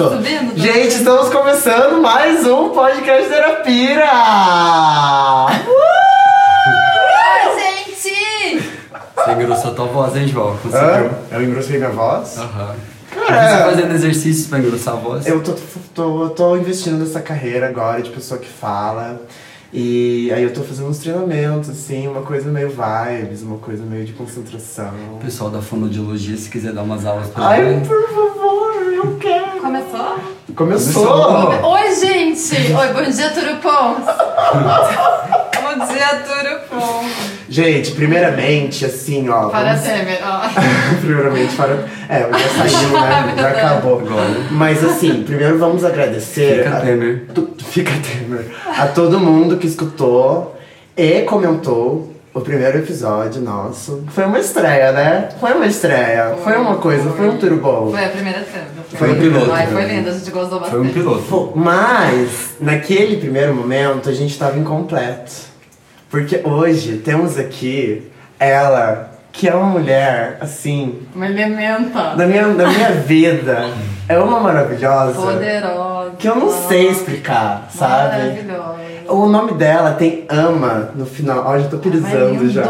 Pronto. subindo? Tá Gente, estamos começando mais um podcast Terapira! Ai, gente! Você engrossou tua voz, hein, João? Hã? Conseguiu? Eu engrossei minha voz? Aham. Cara, Você fazendo exercícios pra engrossar a voz? Eu tô, tô, tô investindo nessa carreira agora de pessoa que fala. E aí eu tô fazendo uns treinamentos, assim, uma coisa meio vibes, uma coisa meio de concentração. O pessoal da fonoaudiologia, se quiser dar umas aulas pra Ai, por favor, eu quero. Começou? Começou! Começou. Oi, gente! Oi, bom dia, Turupom! bom dia, Turupom! Gente, primeiramente, assim, ó. Para vamos- Temer, ó. Primeiramente, para. É, já saiu, né? Já acabou. Agora. Mas assim, primeiro vamos agradecer. Fica a- Temer. tu- Fica Temer. A todo mundo que escutou e comentou o primeiro episódio nosso. Foi uma estreia, né? Foi uma estreia. Foi uma coisa, foi um tudo bom. Foi a primeira trama. Foi um piloto. Ai, foi lindo, a gente gostou bastante. Foi um piloto. Mas, naquele primeiro momento, a gente tava incompleto. Porque hoje temos aqui ela, que é uma mulher, assim, Uma elementa. da minha, da minha vida. É uma maravilhosa. Poderosa. Que eu não sei explicar, sabe? Maravilhosa. O nome dela tem ama no final. Ó, já tô pisando já.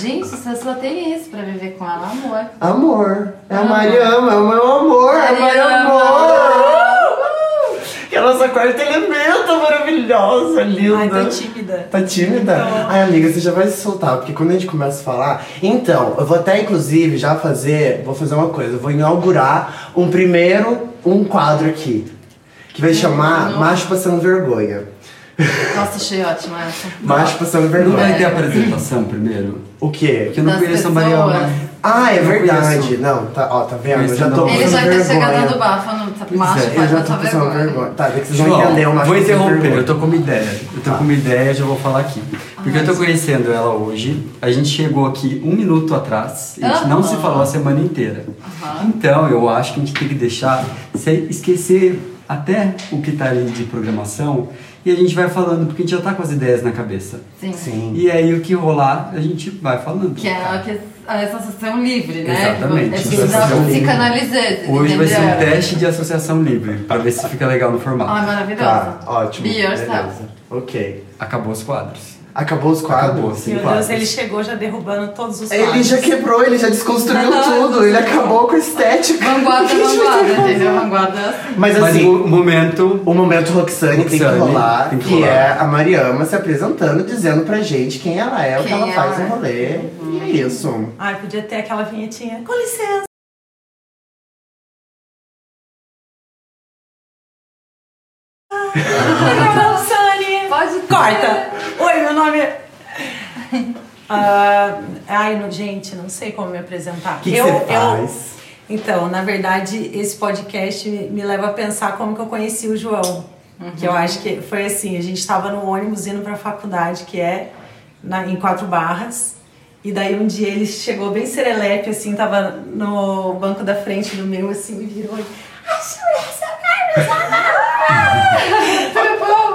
Gente, você só tem isso pra viver com ela, amor. Amor. É a. Mariama, é o meu amor. É o meu Mariama. amor. Que é a nossa quarta elemento maravilhosa, linda. Ai, tô tímida. Tá tímida? Ai, amiga, você já vai se soltar, porque quando a gente começa a falar. Então, eu vou até inclusive já fazer. Vou fazer uma coisa, eu vou inaugurar um primeiro um quadro aqui. Que vai chamar. Macho Passando Vergonha. Nossa, achei ótima essa. Macho Passando Não Vergonha. vai ter apresentação primeiro? O quê? Porque eu não Das conheço a pessoas. Mariana. Ah, é Eu verdade. conheço. Não, tá, ó, tá vendo? Eu já tô Ele passando já tá vergonha. chegando dando bafo no Pois macho, é, Eu já tô passando vergonha. vergonha. Tá, daí que vocês vão João, entender o Macho vou Passando interromper, Vergonha. eu tô com uma ideia. Eu tô com uma ideia, já vou falar aqui. Porque eu tô conhecendo ela hoje, a gente chegou aqui um minuto atrás, a gente não se falou a semana inteira. Então, eu acho que a gente tem que deixar, sem esquecer até o que tá ali de programação, e a gente vai falando, porque a gente já tá com as ideias na cabeça. Sim. Sim. E aí, o que rolar, a gente vai falando. Que é a, que a associação livre, né? Exatamente, É associação se canalizar. Hoje vai ser um teste de associação livre, pra ver se fica legal no formato. Ai, maravilhosa. Tá, ótimo. Be yourself. Beleza. Ok. Acabou os quadros. Acabou os quadros? Acabou, sim. Meu quadros. Deus, ele chegou já derrubando todos os Ele quadros. já quebrou, ele já desconstruiu Não, tudo, ele acabou com a estética. Vanguarda, que vanguarda, que entendeu? Vanguarda assim. Mas Mas assim, o momento o momento Roxane, tem que Roxane, rolar, tem que que rolar. é a Mariama se apresentando, dizendo pra gente quem ela é, o que Quem ela faz ela no é. rolê. E é isso. Ai, podia ter aquela vinhetinha. Com licença. Ah, Sani. Pode Corta. Nome é... Ah, ai, no- gente, não sei como me apresentar. Que, que você faz? Então, na verdade, esse podcast me leva a pensar como que eu conheci o João. Que eu acho que foi assim, a gente estava no ônibus indo para a faculdade, que é na- em Quatro Barras. E daí um dia ele chegou bem serelepe, assim, tava no banco da frente do meu, assim, me virou e...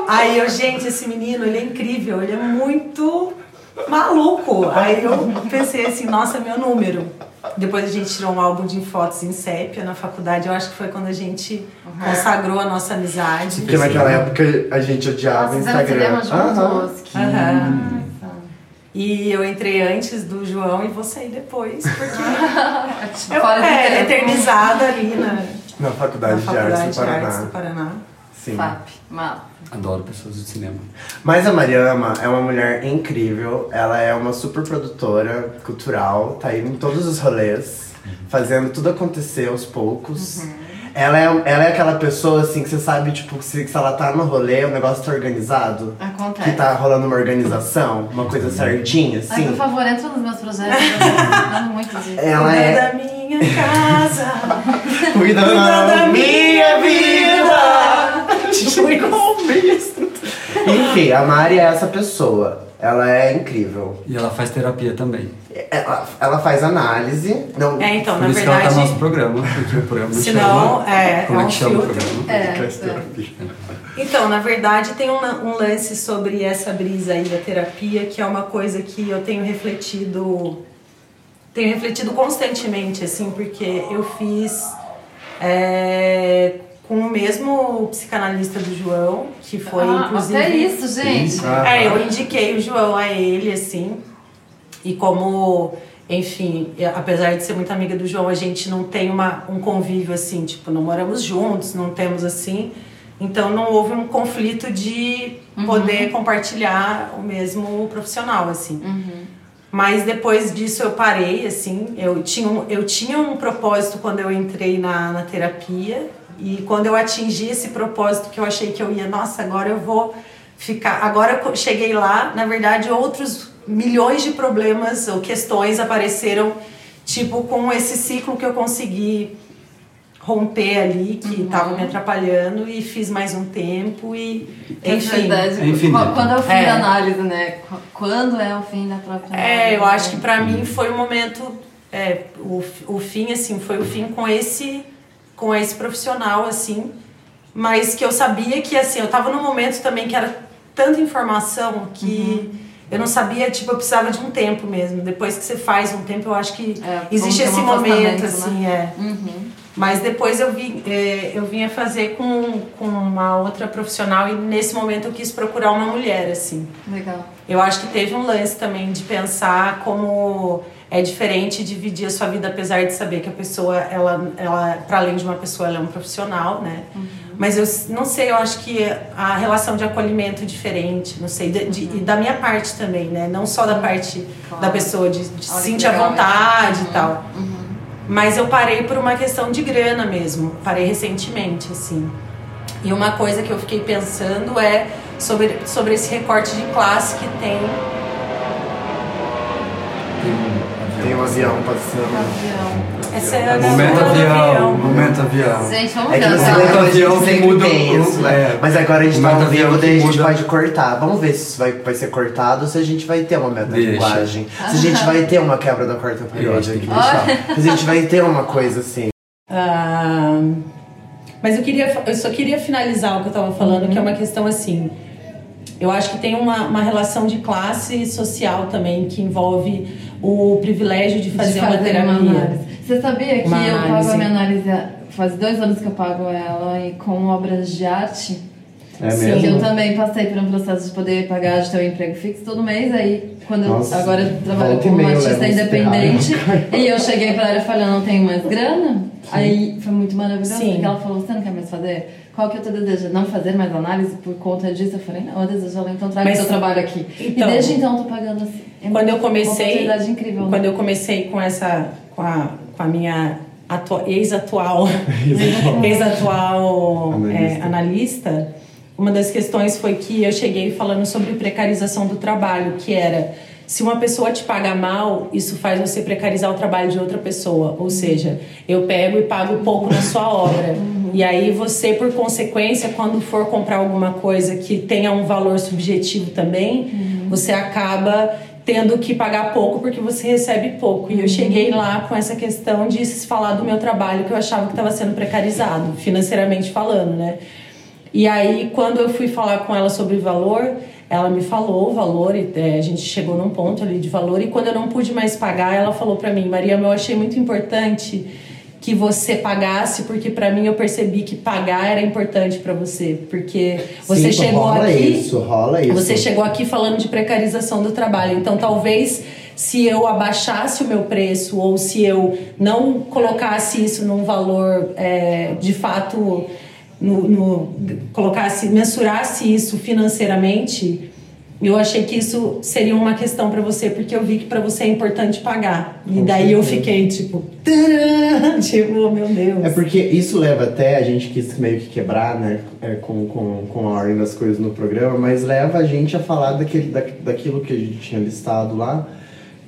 Aí eu, gente, esse menino, ele é incrível, ele é muito maluco. Aí eu pensei assim, nossa, meu número. Depois a gente tirou um álbum de fotos em sépia na faculdade. Eu acho que foi quando a gente consagrou a nossa amizade. Porque naquela época a gente odiava o Nossa, Instagram. Aham. Que... E eu entrei antes do João e vou sair depois, porque eu, é, eternizada ali na, Na faculdade, na de Artes Faculdade do de Paraná. Artes do Paraná. Sim. FAP, mal. Adoro pessoas do cinema. Mas a Mariama é uma mulher incrível, ela é uma super produtora cultural, tá indo em todos os rolês, fazendo tudo acontecer aos poucos. Ela, é, ela é aquela pessoa assim que você sabe, tipo, que se, se ela tá no rolê, o negócio tá organizado. Acontece. Que tá rolando uma organização, uma coisa certinha, Ai, assim. por favor, entra nos meus projetos. Eu tô muito disso. Ela Cuida é da minha casa. cuidando da minha vida. Enfim, a Mari é essa pessoa. Ela é incrível. E ela faz terapia também. Ela, ela faz análise. Não, É, então, Por na isso que ela tá no verdade, nosso programa, porque o programa Senão, chama... é, Como é é um que chama o filtro. programa? É, é. terapia. Então, na verdade, tem um, um lance sobre essa brisa aí da terapia, que é uma coisa que eu tenho refletido, tenho refletido constantemente, assim, porque eu fiz é, com o mesmo psicanalista do João, que foi ah, inclusive. Até isso, gente. Isso. Ah, É, eu indiquei o João a ele, assim. E como, enfim, apesar de ser muito amiga do João, a gente não tem uma, um convívio assim, tipo, não moramos juntos, não temos assim. Então não houve um conflito de poder compartilhar o mesmo profissional, assim. Mas depois disso eu parei, assim, eu tinha um, eu tinha um propósito quando eu entrei na, na terapia e quando eu atingi esse propósito que eu achei que eu ia, nossa, agora eu vou ficar, agora eu cheguei lá, na verdade outros milhões de problemas ou questões apareceram, tipo com esse ciclo que eu consegui romper ali, que estava me atrapalhando e fiz mais um tempo e É enfim. É Quando é o fim É. da análise, né? Qu- Quando é o fim da própria análise? É, eu acho que né? pra mim foi um momento, é, o, o fim assim, foi o fim com esse com esse profissional assim, mas que eu sabia que assim, eu tava num momento também que era tanta informação que Uhum. eu não sabia, tipo, eu precisava de um tempo mesmo. Depois que você faz um tempo, eu acho que É, existe esse momento assim, é. Uhum. Mas depois eu, vim, é, eu vinha fazer com, com uma outra profissional e nesse momento eu quis procurar uma mulher, assim. Legal. Eu acho que teve um lance também de pensar como é diferente dividir a sua vida, apesar de saber que a pessoa, ela, ela para além de uma pessoa, ela é um profissional, né? Mas eu não sei, eu acho que a relação de acolhimento é diferente, não sei, de, de- e da minha parte também, né? Não só da parte Claro. da pessoa, de, de se sentir à legal vontade e tal. Mas eu parei por uma questão de grana mesmo. Parei recentemente, assim. E uma coisa que eu fiquei pensando é sobre, sobre esse recorte de classe que tem. Tem um avião passando. Avião. Essa é a Momento do avião, momento avião. Gente, vamos É que ver. no avião que muda isso, né? é. Mas agora a gente tá Momento ao vivo, avião daí a que gente pode cortar. Vamos ver se isso vai, vai ser cortado ou se a gente vai ter uma metalinguagem. Se a gente vai ter uma quebra da quarta parede aqui. Se a gente vai ter uma coisa assim. Ah, mas eu queria, eu só queria finalizar o que eu estava falando, que é uma questão assim. Eu acho que tem uma, uma relação de classe social também que envolve o privilégio de fazer, de uma fazer terapia. análise. Você sabia que Uma eu pago a minha análise, faz dois anos que eu pago ela e com obras de arte? É Sim. mesmo? Que eu também passei por um processo de poder pagar, de ter um emprego fixo todo mês. Aí, quando eu Nossa, agora eu trabalho como eu artista independente, e eu cheguei pra ela e falei: Eu não tenho mais grana. Aí foi muito maravilhoso, Sim. porque ela falou: Você não quer mais fazer? Qual que é o teu desejo? Não fazer mais análise por conta disso? Eu falei: Não, eu desejo ela, então traga o Mas- seu trabalho aqui. Então, e desde então eu tô pagando assim. É Quando eu uma comecei, oportunidade incrível. né? quando eu comecei com essa, com a, com a minha atua- ex-atual, ex-atual Analista. é, analista, uma das questões foi que eu cheguei falando sobre precarização do trabalho, que era se uma pessoa te paga mal, isso faz você precarizar o trabalho de outra pessoa. Ou seja, eu pego e pago pouco na sua obra. E aí você, por consequência, quando for comprar alguma coisa que tenha um valor subjetivo também, você acaba tendo que pagar pouco porque você recebe pouco. E eu cheguei lá com essa questão de se falar do meu trabalho que eu achava que estava sendo precarizado, financeiramente falando, né? E aí, quando eu fui falar com ela sobre valor, ela me falou o valor, e é, a gente chegou num ponto ali de valor. E quando eu não pude mais pagar, ela falou pra mim: Maria, eu achei muito importante que você pagasse, porque pra mim eu percebi que pagar era importante pra você. Porque você Sim, chegou rola aqui. isso, rola isso. Você chegou aqui falando de precarização do trabalho. Então, talvez se eu abaixasse o meu preço ou se eu não colocasse isso num valor é, de fato, no, no- colocasse, mensurasse isso financeiramente, eu achei que isso seria uma questão para você, porque eu vi que para você é importante pagar. E Com daí eu certeza. fiquei tipo, "Tadã!" tipo, meu Deus. É porque isso leva até, a gente quis meio que quebrar, né, é, com, com, com a ordem das coisas no programa, mas leva a gente a falar daquele, da, daquilo que a gente tinha listado lá,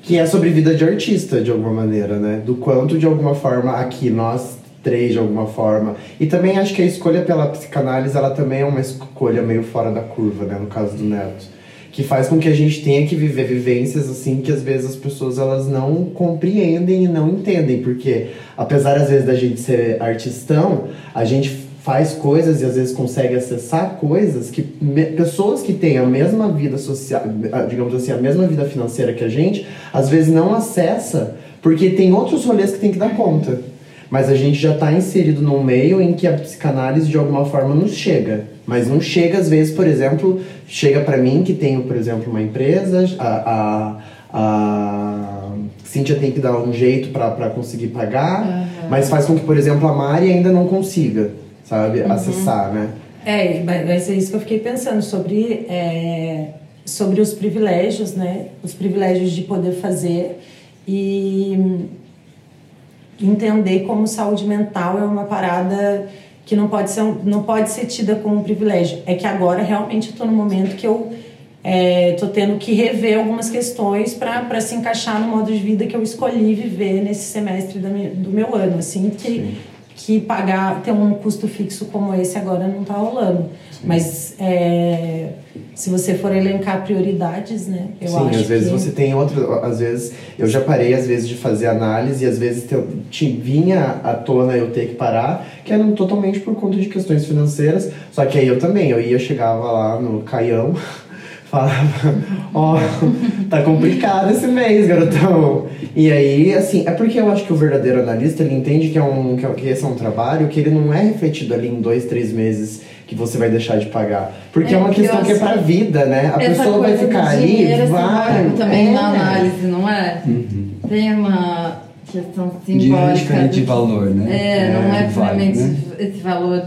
que é sobre vida de artista, de alguma maneira, né? Do quanto, de alguma forma, aqui nós três, de alguma forma. E também acho que a escolha pela psicanálise, ela também é uma escolha meio fora da curva, né? No caso do Neto. Que faz com que a gente tenha que viver vivências, assim, que às vezes as pessoas, elas não compreendem e não entendem. Porque, apesar, às vezes, da gente ser artistão, a gente faz coisas e às vezes consegue acessar coisas que pessoas que têm a mesma vida social, digamos assim, a mesma vida financeira que a gente, às vezes não acessa, porque tem outros rolês que tem que dar conta. Mas a gente já está inserido num meio em que a psicanálise de alguma forma nos chega. Mas não chega, às vezes, por exemplo, chega para mim que tenho, por exemplo, uma empresa, a, a, a Cíntia tem que dar um jeito para conseguir pagar, uhum. mas faz com que, por exemplo, a Mari ainda não consiga, sabe, uhum. acessar, né? É, mas é isso que eu fiquei pensando sobre, é, sobre os privilégios, né? Os privilégios de poder fazer e entender como saúde mental é uma parada que não pode ser, não pode ser tida como um privilégio. É que agora realmente estou no momento que eu estou é, tendo que rever algumas questões para se encaixar no modo de vida que eu escolhi viver nesse semestre minha, do meu ano, assim, que, que pagar, ter um custo fixo como esse agora não está rolando. Sim. Mas é, se você for elencar prioridades, né? Eu Sim, às vezes que... você tem outro. Às vezes eu já parei às vezes de fazer análise e às vezes te, te, vinha à tona eu ter que parar, que era totalmente por conta de questões financeiras. Só que aí eu também, eu ia, chegava lá no Caião. falava, ó, oh, tá complicado esse mês, garotão. E aí, assim, é porque eu acho que o verdadeiro analista, ele entende que, é um, que, é, que esse é um trabalho que ele não é refletido ali em dois, três meses que você vai deixar de pagar. Porque é, é uma questão que é pra vida, né? A pessoa vai ficar ali, vai... Também é. na análise, não é? Uhum. Tem uma questão simbólica. De, de valor, né? É, não é, é puramente né? esse valor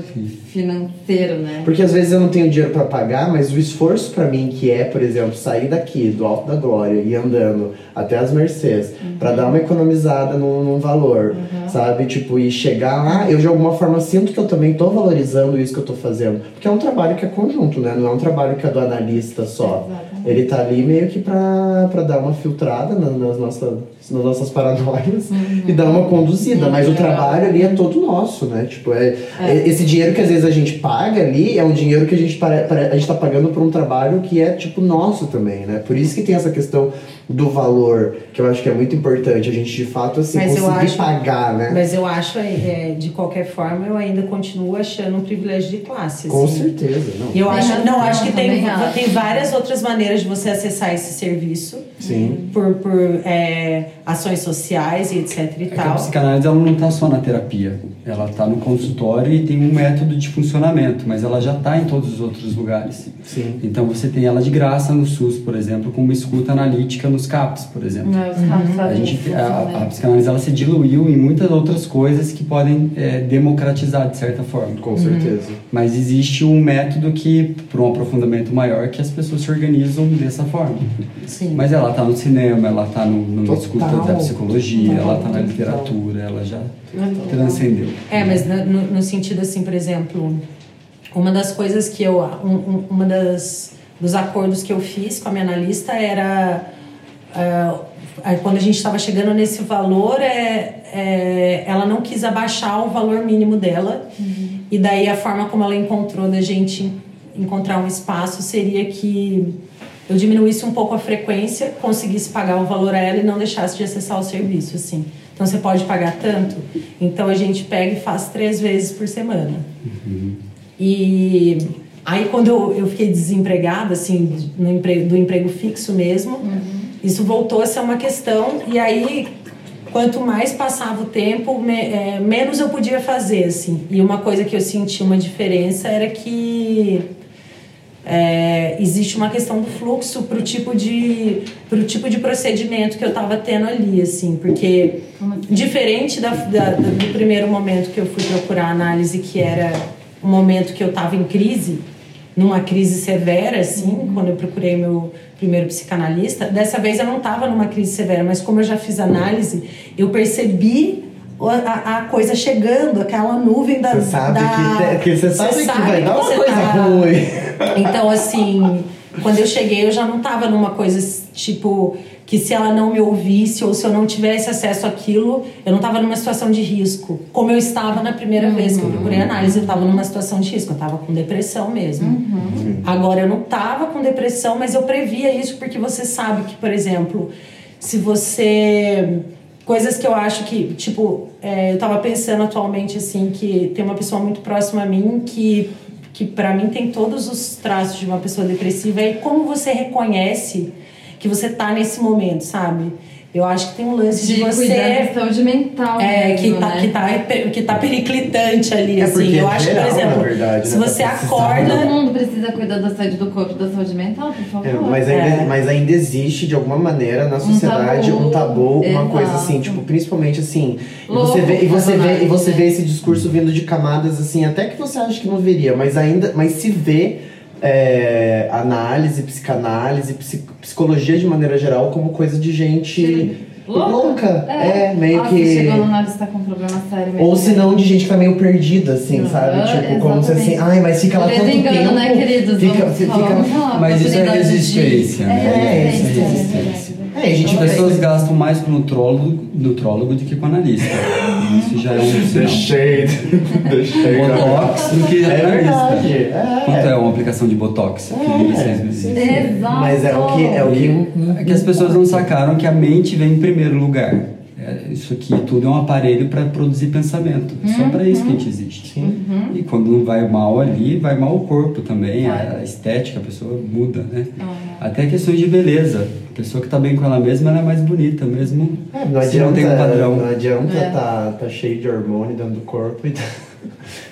financeiro, né? Porque às vezes eu não tenho dinheiro para pagar, mas o esforço para mim que é, por exemplo, sair daqui do Alto da Glória e andando até as Mercedes uhum. para dar uma economizada num, num valor, uhum. sabe? Tipo, e chegar lá, eu de alguma forma sinto que eu também tô valorizando isso que eu tô fazendo. Porque é um trabalho que é conjunto, né? Não é um trabalho que é do analista só. Exatamente. Ele tá ali meio que pra, pra dar uma filtrada nas, nas nossas, nas nossas paranoias uhum. e dar uma conduzida. Mas o trabalho ali é todo nosso, né? Tipo, é, é, esse dinheiro que às vezes a gente paga ali é um dinheiro que a gente, a gente tá pagando por um trabalho que é, tipo, nosso também, né? Por isso que tem essa questão do valor, que eu acho que é muito importante, a gente de fato assim mas conseguir acho, pagar, né? Mas eu acho, é, de qualquer forma, eu ainda continuo achando um privilégio de classe. Com assim. certeza, não. E eu acho, não, não acho que tem, tem várias outras maneiras de você acessar esse serviço. Sim. Por, por é, ações sociais e etc e é tal. a psicanálise ela não está só na terapia, ela está no consultório e tem um método de funcionamento, mas ela já está em todos os outros lugares. Sim. Então você tem ela de graça no SUS, por exemplo, com uma escuta analítica nos CAPs, por exemplo. Não, CAPs a, gente, a, a, psicanálise ela se diluiu em muitas outras coisas que podem é, democratizar de certa forma. Com certeza. Mas existe um método que, para um aprofundamento maior, que as pessoas se organizam dessa forma. Sim. Mas ela está no cinema, ela está no, no escuta da psicologia, ela está na literatura, ela já transcendeu. É, mas no, no, sentido assim, por exemplo, uma das coisas que eu, um, uma das dos acordos que eu fiz com a minha analista era uh, quando a gente estava chegando nesse valor, é, é, ela não quis abaixar o valor mínimo dela. Uhum. E daí a forma como ela encontrou da gente encontrar um espaço seria que eu diminuísse um pouco a frequência, conseguisse pagar o valor a ela e não deixasse de acessar o serviço, assim. Então você pode pagar tanto, então a gente pega e faz três vezes por semana. Uhum. E aí quando eu, eu fiquei desempregada, assim, no emprego, do emprego fixo mesmo, uhum. isso voltou a ser uma questão e aí quanto mais passava o tempo, me, é, menos eu podia fazer, assim. E uma coisa que eu senti uma diferença era que é, existe uma questão do fluxo para o tipo de pro tipo de procedimento que eu estava tendo ali assim porque diferente da, da, do primeiro momento que eu fui procurar análise que era um momento que eu estava em crise numa crise severa assim uhum. quando eu procurei meu primeiro psicanalista dessa vez eu não estava numa crise severa mas como eu já fiz análise eu percebi a, a, coisa chegando, aquela nuvem da. Você sabe da, que, você sabe, sabe que vai dar uma coisa tá... ruim. Então, assim, quando eu cheguei, eu já não tava numa coisa tipo que se ela não me ouvisse ou se eu não tivesse acesso àquilo, eu não estava numa situação de risco. Como eu estava na primeira uhum. vez que eu procurei análise, eu estava numa situação de risco, eu estava com depressão mesmo. Uhum. Agora eu não estava com depressão, mas eu previa isso porque você sabe que, por exemplo, se você coisas que eu acho que, tipo, é, eu tava pensando atualmente, assim, que tem uma pessoa muito próxima a mim que, que para mim tem todos os traços de uma pessoa depressiva. E como você reconhece que você tá nesse momento, sabe? Eu acho que tem um lance de, De cuidar você. da saúde mental. É, que mesmo, tá, né? que, tá, que tá periclitante ali, É assim. Eu é acho que, por exemplo, verdade, se né? você Tá acorda. Todo mundo precisa cuidar da saúde do corpo e da saúde mental, por favor. É, mas, ainda, É. mas ainda existe, de alguma maneira, na sociedade, tabu. um tabu, uma coisa assim, tipo, principalmente assim. E Louco você, vê, e, você vê, e você vê esse discurso vindo de camadas assim, até que você acha que não veria, mas ainda. Mas se vê é, análise, psicanálise, psi- psicologia de maneira geral como coisa de gente Louca. louca. É, meio Nossa, que. chegou no nariz tá com problema sério mesmo. Ou se não, de gente que tá meio perdida, assim, Aham, sabe? Tipo, como se assim, exatamente. ai, mas fica lá tanto engano, tempo. né, queridos? Fica, Vamos fica, falar. Mas isso é Possibilidade de- resistência, né? É, resistência, isso é é resistência. É, a gente As pessoas gastam mais com nutrólogo, nutrólogo do que com analista. Isso já é um shade. The shade. Botox do que É verdade. É. Quanto é uma aplicação de Botox? Seis meses. Exato. Mas é o que. É o que É que as pessoas não sacaram que a mente vem em primeiro lugar. É, isso aqui tudo é um aparelho para produzir pensamento. É só para isso que a gente existe. E quando não vai mal ali, vai mal o corpo também. A estética, a pessoa muda, né? Até questões de beleza. A pessoa que tá bem com ela mesma, ela é mais bonita mesmo. É, não se adianta, não tem um padrão. não adianta É. tá, tá cheio de hormônio dentro do corpo e tá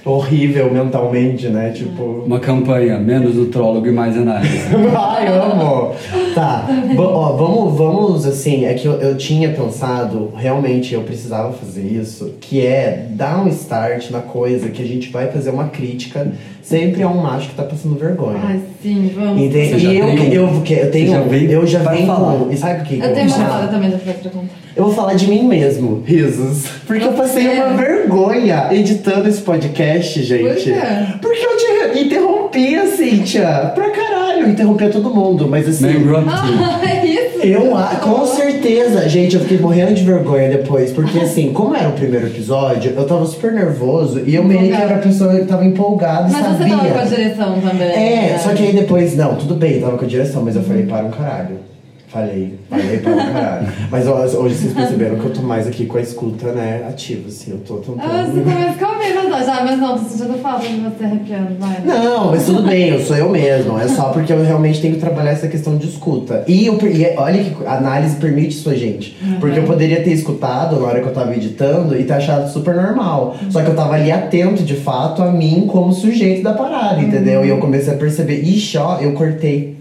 horrível mentalmente, né? Tipo. Uma campanha, menos nutrólogo e mais análise. Ai, amo! Tá, ó, vamos, vamos assim, é que eu, eu tinha pensado, realmente eu precisava fazer isso, que é dar um start na coisa que a gente vai fazer uma crítica sempre a um macho que tá passando vergonha. Ai, sim, vamos. Entende? Você já E eu, tem um- eu, que eu tenho. você já veio eu já venho falar. com. E sabe o que? Eu tenho uma vou história falar? também depois pra contar. Eu vou falar de mim mesmo, risos. Porque eu passei É. uma vergonha editando esse podcast, gente. Por quê? Porque eu te interrompi a Cíntia. Pra caralho, eu interrompi todo mundo, mas assim. Grumpy. Ah, é isso? Eu, com certeza, gente, eu fiquei morrendo de vergonha depois, porque assim, como era o primeiro episódio, eu tava super nervoso e eu meio que era a pessoa que tava empolgada e Mas você sabia. tava com a direção também. É, né? só que aí depois, não, tudo bem, tava com a direção, mas eu falei, para um caralho. Falei, falei para um caralho. Mas ó, hoje vocês perceberam que eu tô mais aqui com a escuta, né, ativa, assim, eu tô tentando. Ah, você a ficar bem, verdade. Ah, mas não, tô sentindo falta de você arrepiando, vai. Não, mas tudo bem, eu sou eu mesmo. É só porque eu realmente tenho que trabalhar essa questão de escuta. E, eu, e olha que a análise permite isso gente. Porque eu poderia ter escutado na hora que eu tava editando e ter achado super normal. Só que eu tava ali atento, de fato, a mim como sujeito da parada, entendeu? E eu comecei a perceber, ixi, ó, eu cortei.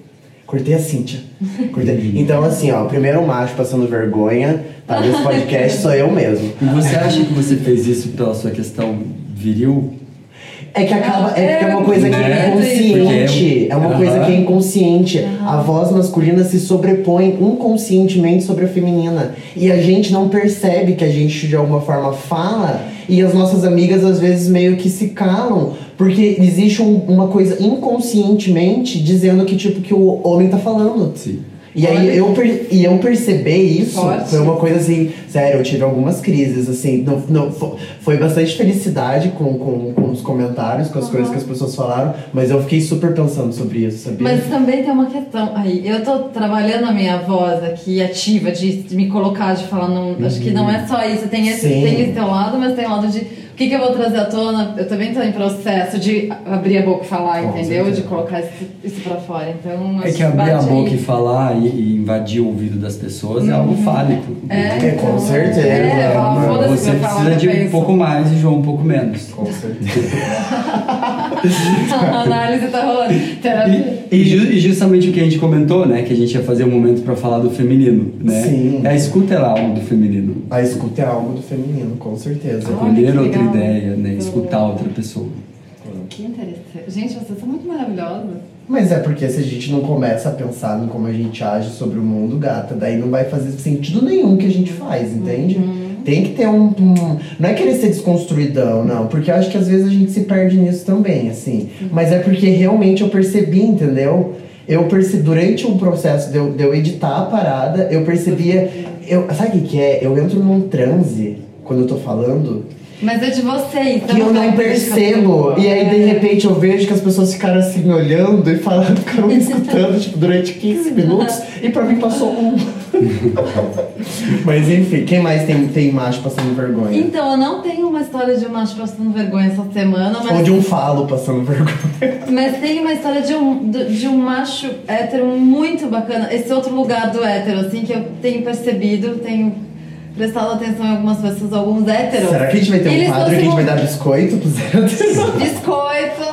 Cortei a Cíntia. Cortei. Então, assim, ó, o primeiro macho passando vergonha, tá? Nesse podcast sou eu mesmo. E você acha que você fez isso pela sua questão viril? É que acaba. É, porque é uma coisa que é Né? inconsciente. É uma coisa que é inconsciente. A voz masculina se sobrepõe inconscientemente sobre a feminina. E a gente não percebe que a gente de alguma forma fala. E as nossas amigas às vezes meio que se calam. Porque existe um- uma coisa inconscientemente dizendo que, tipo, que o homem tá falando. Sim. E aí eu, per- e eu perceber isso Forte. foi uma coisa assim, sério, eu tive algumas crises, assim, não, não, fo- foi bastante felicidade com, com, com os comentários, com as coisas que as pessoas falaram, mas eu fiquei super pensando sobre isso, sabia? Mas também tem uma questão aí. Eu tô trabalhando a minha voz aqui ativa, de, me colocar, de falar. Não, Acho que não é só isso. Tem esse, Sim. tem esse teu lado, mas tem o lado de que, que eu vou trazer à tona. Eu também tô em processo de abrir a boca e falar, Com entendeu? certeza. De colocar isso, isso pra fora. Então, É que abrir a boca aí. e falar e, e invadir o ouvido das pessoas é algo fálico. É, com então, certeza. É, foda-se Você precisa de um pouco mais e João um pouco menos. Com certeza. A análise tá rolando. Terapia. E, e ju- e justamente o que a gente comentou, né? Que a gente ia fazer um momento pra falar do feminino, né? Sim. A escuta é algo do feminino. A escuta é algo do feminino, com certeza. Acolher que outra legal. Ideia, né? Escutar outra pessoa. Que interessante. Gente, vocês são muito maravilhosos. Mas é porque se a gente não começa a pensar em como a gente age sobre o mundo, gata, daí não vai fazer sentido nenhum que a gente faz, entende? Uhum. Tem que ter um, um- Não é querer ser desconstruidão, não. Porque eu acho que às vezes a gente se perde nisso também, assim. Mas é porque realmente eu percebi, entendeu? Eu percebi, durante o processo de eu, de eu editar a parada, eu percebia. Eu, sabe o que, que é? Eu entro num transe quando eu tô falando. Mas é de vocês. que eu não percebo. E aí, de repente, eu vejo que as pessoas ficaram assim olhando e falando, ficaram me escutando, tipo, durante 15 minutos. E pra mim passou um. Mas enfim, quem mais tem, tem macho passando vergonha? Então, eu não tenho uma história de um macho passando vergonha essa semana, mas. Ou de um falo passando vergonha. Mas tem uma história de um, de, de um macho hétero muito bacana. Esse outro lugar do hétero, assim, que eu tenho percebido, tenho prestado atenção em algumas pessoas, alguns héteros. Será que a gente vai ter um quadro que a gente vai dar biscoito pros héteros? Biscoito,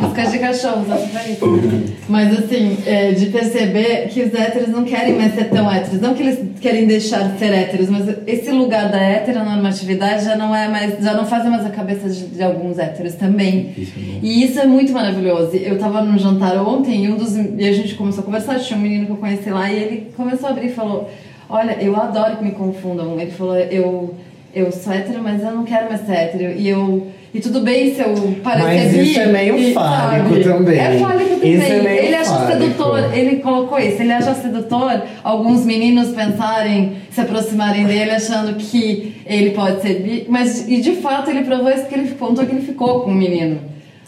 biscoito de cachorro, só pra isso. Mas assim, é, de perceber que os héteros não querem mais ser tão héteros. Não que eles querem deixar de ser héteros, mas esse lugar da heteronormatividade já não é mais. já não fazem mais a cabeça de, de alguns héteros também. Isso é. E isso é muito maravilhoso. Eu tava num jantar ontem e um dos. E a gente começou a conversar, tinha um menino que eu conheci lá e ele começou a abrir e falou: Olha, eu adoro que me confundam. Ele falou, eu, eu sou hétero, mas eu não quero mais ser hétero. E eu. E tudo bem se eu parecer Mas isso é meio e, fálico sabe? também. É fálico também. Isso é meio ele acha fálico. sedutor, ele colocou isso, ele acha sedutor alguns meninos pensarem, se aproximarem dele achando que ele pode ser bi, mas e de fato ele provou isso porque ele contou que ele ficou com um menino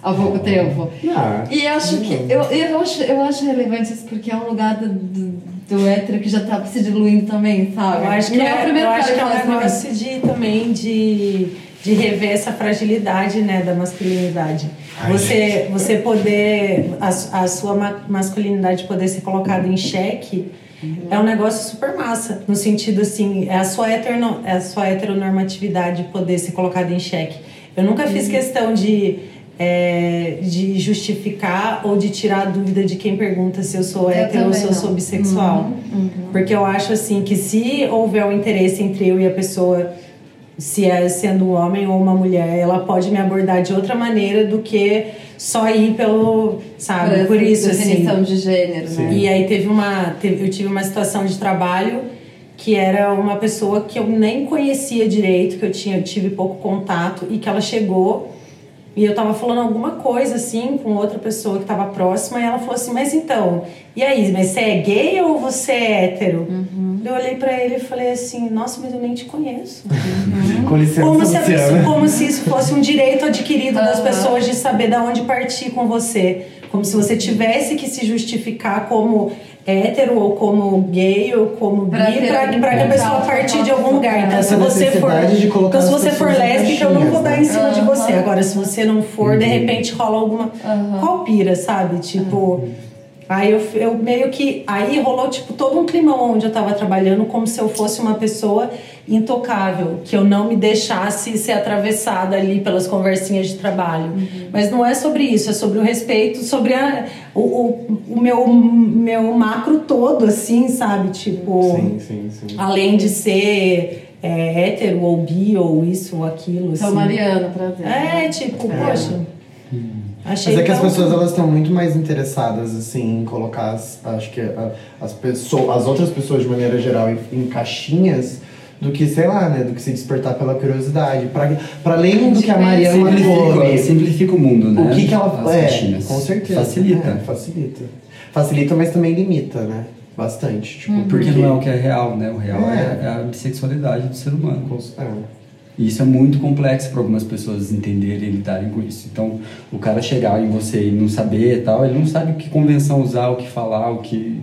há pouco tempo. Ah, E acho que eu, eu, acho, eu acho relevante isso porque é um lugar do, do, do hétero que já tá se diluindo também, sabe? Eu acho que Não é, o primeiro eu acho que é um negócio de, também de, de rever essa fragilidade né, da masculinidade. Ai, você, você poder, a, a sua ma- masculinidade poder ser colocada em xeque é um negócio super massa. No sentido assim, é a sua, heterono, é a sua heteronormatividade poder ser colocada em xeque. Eu nunca fiz questão de, é, de justificar ou de tirar a dúvida de quem pergunta se eu sou Eu hétero ou se eu sou bissexual. Porque eu acho assim que se houver um interesse entre eu e a pessoa, se é sendo um homem ou uma mulher, ela pode me abordar de outra maneira do que só ir pelo, sabe? essa Por isso definição assim. de gênero, né? E aí teve uma, teve- eu tive uma situação de trabalho que era uma pessoa que eu nem conhecia direito, que eu tinha eu tive pouco contato e que ela chegou e eu tava falando alguma coisa assim com outra pessoa que tava próxima e ela falou assim: "Mas então, e aí, mas você é gay ou você é hétero?" Eu olhei pra ele e falei assim: "Nossa, mas eu nem te conheço." Com licença, Como se, pessoa- como se isso fosse um direito adquirido das Aham. pessoas de saber da onde partir com você. Como se você tivesse que se justificar como hétero ou como gay ou como bi Pra pra algum que a pessoa partir de algum lugar. Então, se você for, então, se você for lésbica, eu não vou dar né? em cima de você. Agora, se você não for, de repente rola alguma. Qual pira, sabe? Tipo. Aí eu, eu meio que. Aí rolou, tipo, todo um climão onde eu tava trabalhando, como se eu fosse uma pessoa intocável, que eu não me deixasse ser atravessada ali pelas conversinhas de trabalho. Mas não é sobre isso, é sobre o respeito, sobre a, o, o, o meu, meu macro todo, assim, sabe? Tipo. Sim, sim, sim. Além de ser é, hétero ou bi ou isso ou aquilo. Sou assim. Mariana, prazer. É, tipo, poxa. Achei Mas é que as pessoas elas estão muito mais interessadas assim em colocar as, acho que a- as pessoas, as outras pessoas de maneira geral em, em caixinhas do que sei lá, né, do que se despertar pela curiosidade. Para para além do que a Mariana Simplifica, simplifica o mundo, né? o que que ela As é, caixinhas. com certeza. Facilita. É, facilita. Facilita, mas também limita, né? Bastante, tipo, Porque não é o que é real, né? O real É. é, é a bissexualidade do ser humano. é. E isso é muito complexo para algumas pessoas entenderem e lidarem com isso. Então, o cara chegar em você e não saber e tal, ele não sabe que convenção usar, o que falar, o que.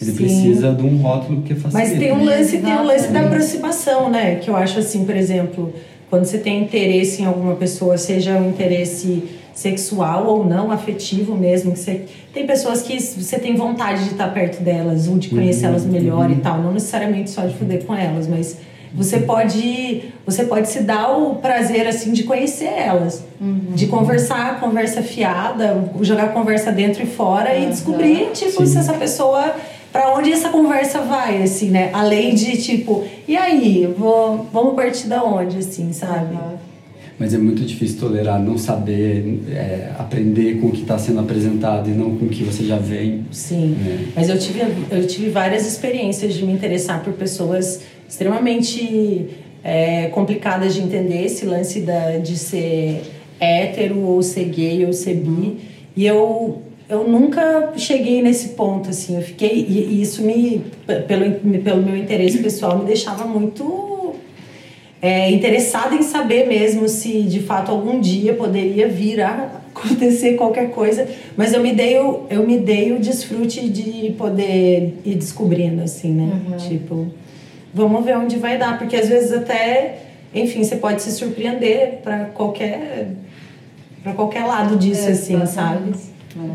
Ele Sim. precisa de um rótulo que facilita. Mas tem um lance, tem um lance da aproximação, né? Que eu acho assim, por exemplo, quando você tem interesse em alguma pessoa, seja um interesse sexual ou não, afetivo mesmo, que você tem pessoas que você tem vontade de estar perto delas, ou de conhecer elas melhor e tal, não necessariamente só de foder com elas, mas você pode você pode se dar o prazer assim de conhecer elas, de conversar, conversa fiada, jogar a conversa dentro e fora e descobrir tipo se essa pessoa Pra onde essa conversa vai, assim, né? Além de, tipo, e aí, vou, vamos partir da onde, assim, sabe? Mas é muito difícil tolerar, não saber, é, aprender com o que está sendo apresentado e não com o que você já vem. Sim. É. Mas eu tive, eu tive várias experiências de me interessar por pessoas extremamente é, complicadas de entender, esse lance da, de ser hétero ou ser gay ou ser bi. E eu, eu nunca cheguei nesse ponto, assim. Eu fiquei... E, e isso me, pelo, pelo meu interesse pessoal, me deixava muito é, interessada em saber mesmo se de fato algum dia poderia vir a acontecer qualquer coisa, mas eu me dei o, eu me dei o desfrute de poder ir descobrindo assim, né? Tipo, vamos ver onde vai dar, porque às vezes até, enfim, você pode se surpreender para qualquer para qualquer lado disso É, assim, sabe?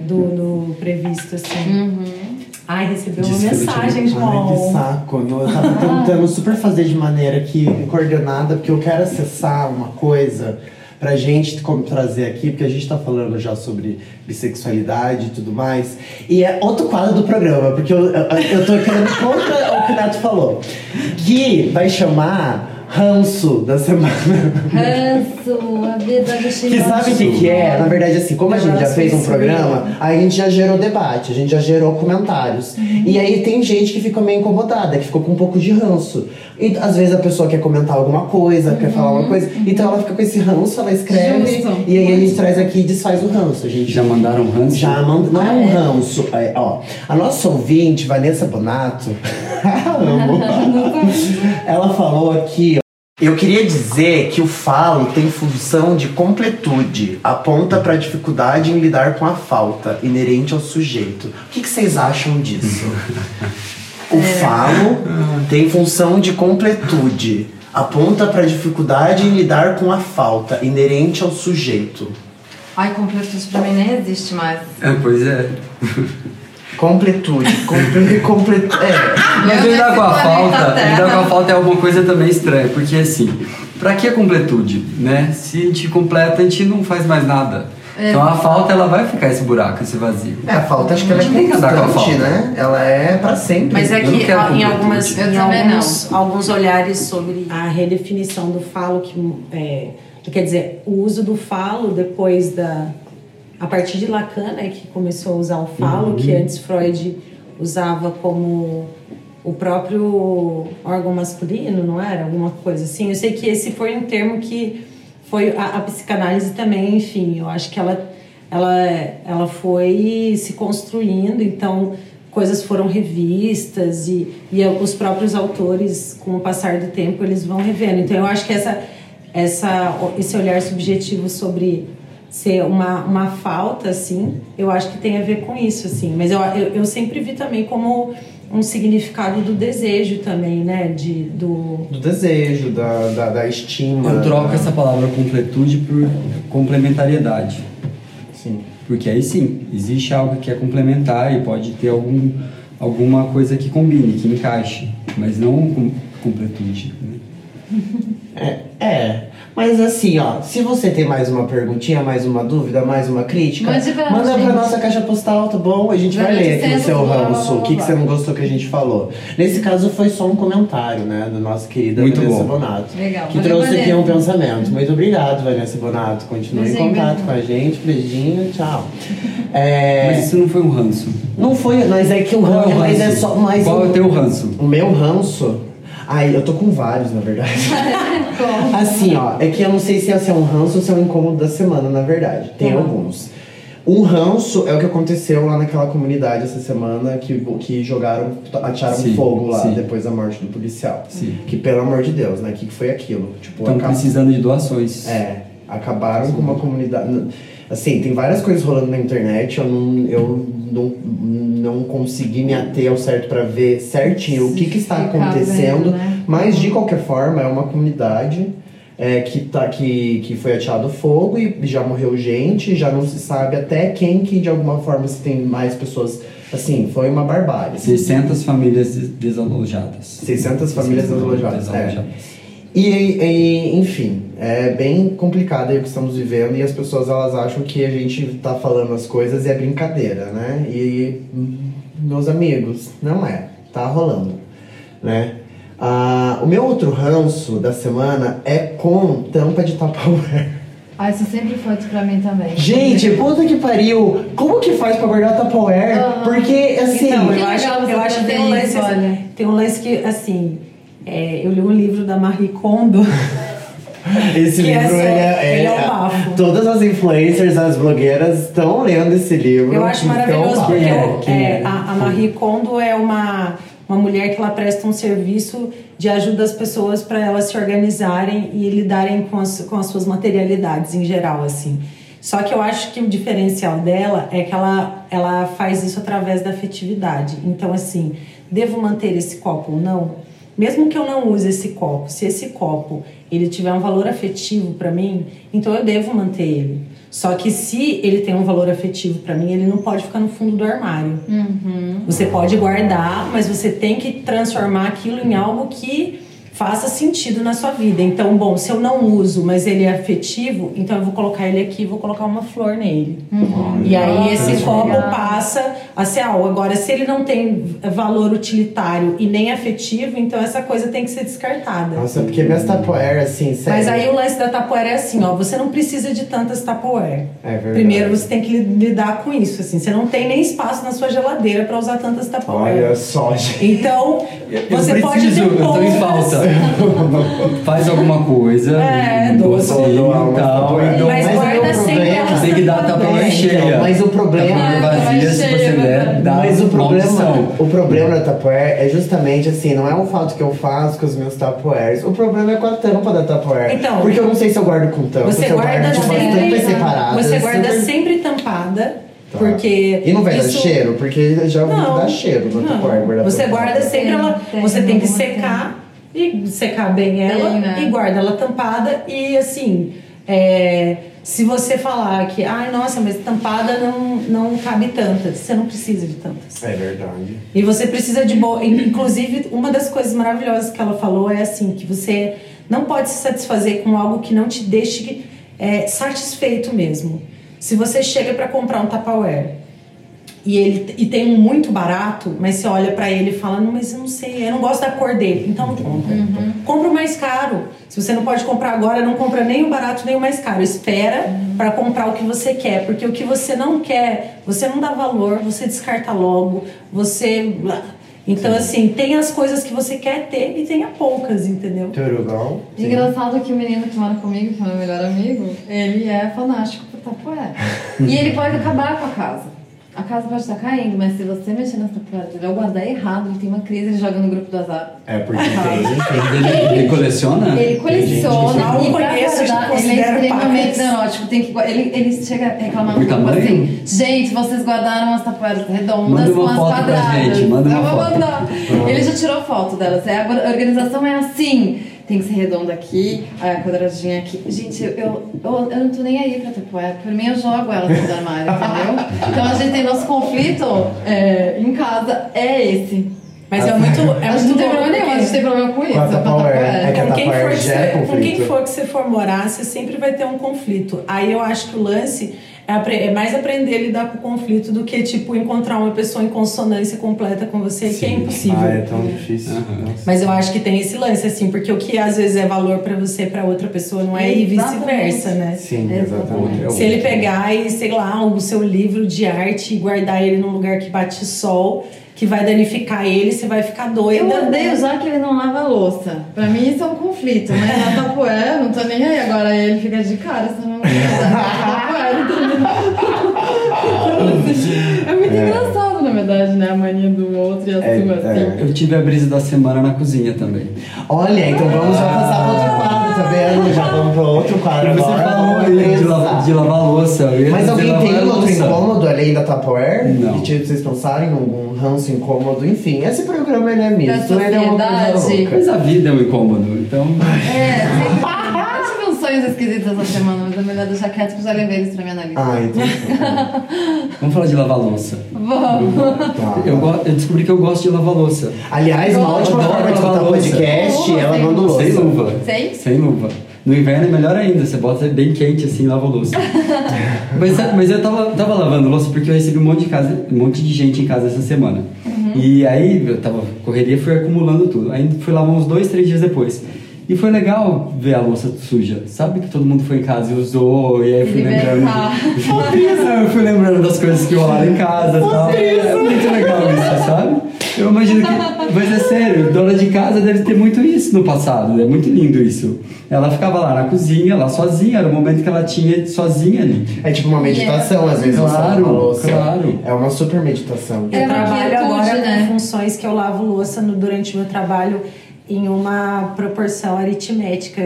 Do, do previsto assim. Uhum. Ai, recebeu uma mensagem, Ai, que João. saco. Eu tava tentando super fazer de maneira que coordenada, porque eu quero acessar uma coisa pra gente trazer aqui, porque a gente tá falando já sobre bissexualidade e tudo mais. E é outro quadro do programa, porque eu, eu, eu tô querendo contra o que o Neto falou. Que vai chamar ranço da semana. Ranço, a vida do Que Chico. sabe o que, que é? Na verdade, assim, como a gente já fez um programa, aí a gente já gerou debate, a gente já gerou comentários. E aí tem gente que ficou meio incomodada, que ficou com um pouco de ranço. E às vezes a pessoa quer comentar alguma coisa, quer falar uma coisa, então ela fica com esse ranço, ela escreve, Justo. e aí a gente traz aqui e desfaz o ranço. A gente Já mandaram ranço? já manda. Não é um ranço. é, ó, a nossa ouvinte, Vanessa Bonato, amo. ela falou aqui. ó, Eu queria dizer que o falo tem função de completude, aponta para a dificuldade em lidar com a falta inerente ao sujeito. O que, que vocês acham disso? O falo tem função de completude, aponta para a dificuldade em lidar com a falta inerente ao sujeito. Ai, completude pra mim nem existe mais. É, pois é. Completude, comple, comple, é. Mas lidar com a falta, lidar com a falta é alguma coisa também estranha, porque assim, pra que a completude, né? Se a gente completa, a gente não faz mais nada. Então a falta ela vai ficar esse buraco, esse vazio. É, a falta acho que ela é tem que andar com a falta. né? Ela é pra sempre. Mas é Eu não que em algumas Eu em alguns, alguns olhares sobre a redefinição do falo que é, quer dizer o uso do falo depois da a partir de Lacan né, que começou a usar o falo que antes Freud usava como o próprio órgão masculino não era alguma coisa assim eu sei que esse foi um termo que foi a, a psicanálise também enfim eu acho que ela ela ela foi se construindo então coisas foram revistas e, e os próprios autores com o passar do tempo eles vão revendo. Então eu acho que essa essa esse olhar subjetivo sobre ser uma, uma falta assim eu acho que tem a ver com isso assim. Mas eu, eu, eu sempre vi também como um significado do desejo também né de do Do desejo, da, da, da estima. Eu troco né? essa palavra completude por complementariedade. Sim. Porque aí sim, existe algo que é complementar e pode ter algum, alguma coisa que combine, que encaixe, mas não com completude. Né? É, é. Mas assim, ó, se você tem mais uma perguntinha, mais uma dúvida, mais uma crítica, Mande pra manda gente. pra nossa caixa postal, tá bom? A gente vai ler aqui no 0800, seu ranço o que, que você não gostou que a gente falou. Nesse caso foi só um comentário, né, do nosso querido Muito Vanessa bom. Bonato. Legal. Que Valeu, trouxe aqui um pensamento. Muito obrigado, Vanessa Bonato. Continue em contato com a gente. Beijinho, tchau. É, Mas isso não foi um ranço. Não foi, mas é que o é ranço, o mas é ranço? só mais Qual é o teu ranço? o meu ranço. Ai, eu tô com vários, na verdade. assim, ó, é que eu não sei se esse é um ranço ou se é um incômodo da semana, na verdade. Tem Uhum. alguns. Um ranço é o que aconteceu lá naquela comunidade essa semana que, que jogaram, atiraram Sim, fogo lá sim. depois da morte do policial. Sim. Que pelo amor de Deus, né? O que, que foi aquilo? Tipo, Estão acaba- precisando de doações. é, acabaram com uma comunidade. Assim, tem várias coisas rolando na internet, eu não, eu não, não consegui me ater ao certo pra ver certinho o que, que está acontecendo. vendo, né? Mas de qualquer forma, é uma comunidade é, que, tá, que, que foi ateado fogo e já morreu gente, já não se sabe até quem que de alguma forma se tem mais pessoas. Assim, foi uma barbárie. 600 famílias des- desalojadas. 600 famílias desalojadas. é. E, e, enfim, é bem complicado aí o que estamos vivendo e as pessoas elas acham que a gente tá falando as coisas e é brincadeira, né? E, meus amigos, não é. Tá rolando, né? Ah, o meu outro ranço da semana é com tampa de Tupperware. Ah, isso sempre foi pra mim também. Gente, puta que pariu! Como que faz pra guardar Tupperware? Ah. Porque, assim... Então, eu acho, eu acho que tem um lance, isso, olha. tem um lance que, assim, é, eu li um livro da Marie Kondo. Esse é livro, só- ele é, ele é um. Todas as influencers, as blogueiras estão lendo esse livro. Eu acho então, maravilhoso porque é? é, é? a, a Marie Kondo é uma, uma mulher que ela presta um serviço de ajuda às pessoas para elas se organizarem e lidarem com as, com as suas materialidades em geral, assim. Só que eu acho que o diferencial dela é que ela, ela faz isso através da afetividade. Então, assim, devo manter esse copo ou não? Mesmo que eu não use esse copo, se esse copo ele tiver um valor afetivo para mim, então eu devo manter ele. Só que se ele tem um valor afetivo para mim, ele não pode ficar no fundo do armário. Uhum. Você pode guardar, mas você tem que transformar aquilo em algo que faça sentido na sua vida. Então, bom, se eu não uso, mas ele é afetivo, então eu vou colocar ele aqui, vou colocar uma flor nele. Uhum. E aí esse Nossa, copo passa a ser algo. Agora, se ele não tem valor utilitário e nem afetivo, então essa coisa tem que ser descartada. Nossa, porque minhas Tupperware, assim, sério. Mas aí o lance da Tupperware é assim, ó, você não precisa de tantas Tupperware. É verdade. Primeiro você tem que li- lidar com isso, assim, você não tem nem espaço na sua geladeira para usar tantas Tupperware. Olha só, gente. Então, Eu você pode preciso, ter eu tô em falta. Faz alguma coisa, É, um doa, docinho doa e uma tal. E dou- Mas Mas guarda sempre Tem que dar a Tupperware É, cheia. mas o problema- Ah, vazia, se você der, dá Mas o problema, o problema da Tupperware é justamente assim, não é o fato que eu faço com os meus Tupperwares. O problema é com a tampa da Tupperware. Então, porque eu não sei se eu guardo com tampa, Você se eu guarda guardo com umas tampas sempre, separadas. você guarda super- sempre tampada, Tá. porque E não vai isso... dar cheiro? Porque já ouvi que Não, dá cheiro no. Tupperware. guardar Você guarda sempre Tem, ela, tem, você tem que secar e secar bem ela Tem, né? e guarda ela tampada e assim, é, se você falar que, ai nossa, mas tampada não, não cabe tantas, você não precisa de tantas. É verdade. E você precisa de boa. Inclusive, uma das coisas maravilhosas que ela falou é assim: que você não pode se satisfazer com algo que não te deixe é, satisfeito mesmo. Se você chega para comprar um Tupperware e ele e tem um muito barato, mas você olha para ele e fala: Não, mas eu não sei, eu não gosto da cor dele. Então não compra. Compra o mais caro. Se você não pode comprar agora, não compra nem o barato nem o mais caro. Espera para comprar o que você quer, porque o que você não quer, você não dá valor, você descarta logo, você. Então, assim, tem as coisas que você quer ter e tenha poucas, entendeu? Turugão. Engraçado que o menino que mora comigo, que é meu melhor amigo, ele é fanático por Tupperware. e ele pode acabar com a casa. A casa pode estar caindo, mas se você mexer nas Tupperware dele ou guardar errado, ele tem uma crise, ele joga no grupo do azar. É porque tem. Ele, ele coleciona? Ele coleciona Não e pra conheço, guardar, ele é extremamente pacas. neurótico. Tem que, ele, ele chega a reclamar no Muito grupo assim: gente, vocês guardaram as tapueras redondas Manda uma com as quadradas. gente, manda uma Eu vou foto. mandar. Ele já tirou foto delas. É, a organização é assim. Tem que ser redonda aqui, a quadradinha aqui. Gente, eu, eu, eu, eu não tô nem aí pra tapuera. Por mim, eu jogo ela dentro do armário, entendeu? Então a gente tem nosso conflito é, em casa, é esse. Mas é muito. É a gente muito não tem problema nenhum, a gente tem problema com isso. Com. É que com quem, for que é você, com quem for que você for morar, você sempre vai ter um conflito. Aí eu acho que o lance é, é mais aprender a lidar com o conflito do que, tipo, encontrar uma pessoa em consonância completa com você, que é Sim. impossível. Ah, é tão difícil. Nossa. Mas eu acho que tem esse lance, assim, porque o que às vezes é valor pra você, pra outra pessoa não é, e vice-versa, né? Sim, Exatamente. exatamente. Se ele pegar e, sei lá, o seu livro de arte e guardar ele num lugar que bate sol, que vai danificar ele, você vai ficar doida. Eu odeio né? já que ele não lava a louça. Pra mim isso é um conflito, mas na tapoeira não tô nem aí. Agora ele fica de cara, você não É muito engraçado, na verdade, né? A mania do outro e a É, sua, é. assim. Eu tive a brisa da semana na cozinha também. Olha, então vamos já passar para outro vendo? Já vamos para outro quadro Você agora. falou aí de, la- de lavar louça. Mas alguém tem outro incômodo além da Tupperware? Não. Que tipo, vocês pensaram em algum ranço incômodo? Enfim, esse programa ele é misto, ele é uma coisa louca. Mas a vida é um incômodo, então. É, sempre... Sonhos esquisitos essa semana, mas é melhor deixar quieto que eu já levei eles pra minha analista. Ah, então. Vamos falar de lavar louça. Vamos. Tá. Eu, eu descobri que eu gosto de lavar louça. Aliás, uma ótima forma de escutar louça. podcast, ela Sem manda louça. Sem luva. Sem? Sem luva. No inverno é melhor ainda, você bota bem quente assim e lava a louça. mas, mas eu tava, tava lavando louça porque eu recebi um monte de casa, um monte de gente em casa essa semana. E aí eu tava correria fui acumulando tudo. Aí fui lavar uns dois, três dias depois. E foi legal ver a louça suja. Sabe que todo mundo foi em casa e usou, e aí eu fui lembrando. Aí eu fui lembrando das coisas que rolaram em casa e tal. É muito legal isso, sabe? Eu imagino que. Mas é sério, dona de casa deve ter muito isso no passado. É muito lindo isso. Ela ficava lá na cozinha, lá sozinha, era o momento que ela tinha sozinha ali. É tipo uma meditação, às vezes você Claro, louça. claro. É uma super meditação. É Eu trabalho agora né? com funções que eu lavo louça no- durante o meu trabalho em uma proporção aritmética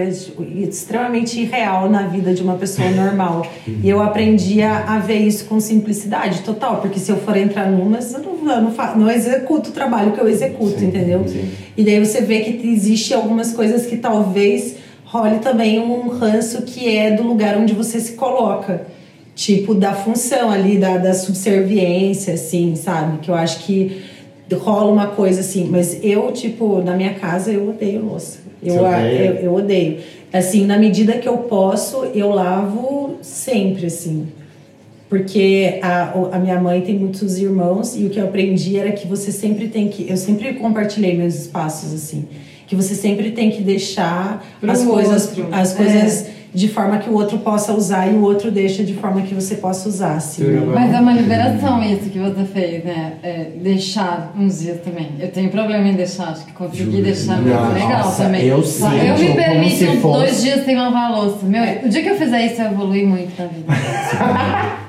extremamente irreal na vida de uma pessoa normal. E eu aprendi a, ver isso com simplicidade total, porque se eu for entrar numas, eu não, eu não, fa- não executo o trabalho que eu executo, Sim, entendeu? sim. E daí você vê que existe algumas coisas que talvez role também um ranço que é do lugar onde você se coloca. Tipo, da função ali, da, da subserviência, assim, sabe? Que eu acho que rola uma coisa assim. Mas eu, tipo, na minha casa, eu odeio louça. Eu, eu, eu odeio. Assim, na medida que eu posso, eu lavo sempre, assim. Porque a, a minha mãe tem muitos irmãos e o que eu aprendi era que você sempre tem que. Eu sempre compartilhei meus espaços assim. Que você sempre tem que deixar Pro as coisas, outro. as É. de forma que o outro possa usar e o outro deixa de forma que você possa usar. Assim, né? Mas é uma liberação isso que você fez, né? É, deixar uns dias também. Eu tenho problema em deixar, acho que consegui deixar muito Nossa, legal também. eu eu sinto me como permito se uns fosse- dois dias sem lavar a louça. Meu, o dia que eu fizer isso, eu evolui muito na vida.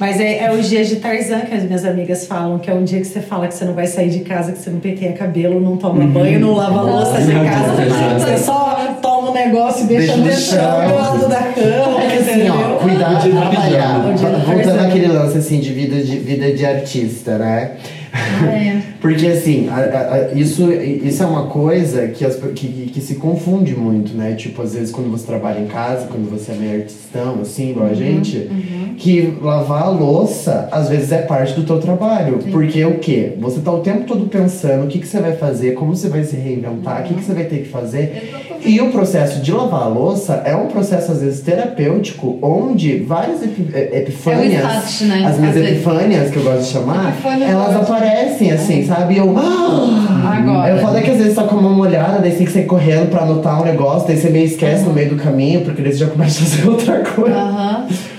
Mas é, é os dias de Tarzan que as minhas amigas falam, que é um dia que você fala que você não vai sair de casa, que você não penteia cabelo, não toma banho, não lava louça de Meu casa. Você só toma negócio e deixa, Deixa no deixa chão. do lado da cama, É assim, entendeu? ó, cuidado de trabalhar. Voltando àquele lance assim de vida de, vida de artista, né? É. Porque assim, a- a- a- isso, isso é uma coisa que, as, que, que- se confunde muito, né? Tipo, às vezes quando você trabalha em casa, quando você é meio artistão, assim, igual a gente, que lavar a louça, às vezes é parte do teu trabalho. Porque o quê? Você tá o tempo todo pensando o que, que você vai fazer, como você vai se reinventar, o que, que você vai ter que fazer. E o processo de lavar a louça é um processo, às vezes, terapêutico, onde várias epi- eh, epifânias, É o start, né? as minhas epifânias, que eu gosto de chamar, Epifânia elas é aparecem assim, sabe? E eu. Ah! Agora. Eu falo que às vezes tá com uma mão molhada, daí você tem que sair correndo pra anotar um negócio, daí você meio esquece no meio do caminho, porque daí você já começa a fazer outra coisa. Aham. Que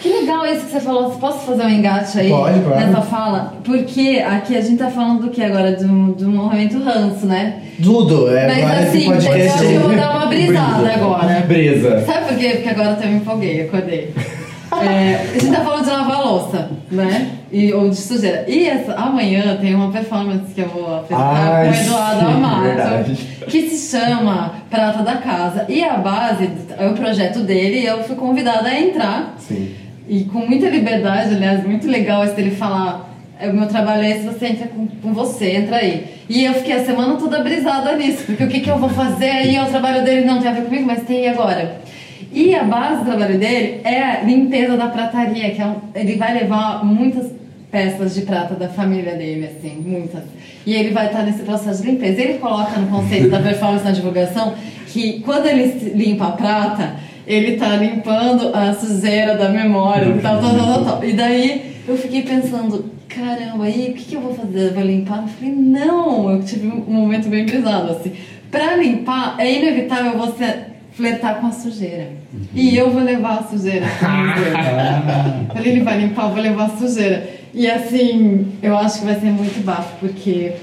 você falou. Posso fazer um engate aí Pode, claro. nessa fala? Porque aqui a gente tá falando do que agora? De um, de um movimento ranço, né? Tudo, é. Mas assim, podcast. eu acho que eu vou dar uma brisada Brisa. agora. Brisa. Sabe por quê? Porque agora eu me empolguei, acordei. É, a gente tá falando de lavar louça, né? E, ou de sujeira. E essa, amanhã tem uma performance que eu vou apresentar Ai, com o Eduardo Amato, que se chama Prata da Casa. E a base é o projeto dele e eu fui convidada a entrar. Sim. E com muita liberdade, aliás, muito legal esse dele falar. "É, O meu trabalho é esse, você entra com, com você, entra aí. E eu fiquei a semana toda brisada nisso, porque o que, que eu vou fazer aí? O trabalho dele não tem a ver comigo, mas tem agora. E a base do trabalho dele é a limpeza da prataria, que é um, ele vai levar muitas peças de prata da família dele, assim, muitas. E ele vai estar nesse processo de limpeza. Ele coloca no conceito da performance na divulgação que quando ele limpa a prata, ele tá limpando a sujeira da memória, tal, tal, tal, tal, tal. E daí eu fiquei pensando, caramba, aí o que, que eu vou fazer? Vou limpar? Eu falei, não, eu tive um momento bem pesado, assim. Pra limpar, é inevitável você flertar com a sujeira. E eu vou levar a sujeira. Falei, ele vai limpar, eu vou levar a sujeira. E assim, eu acho que vai ser muito bafo, porque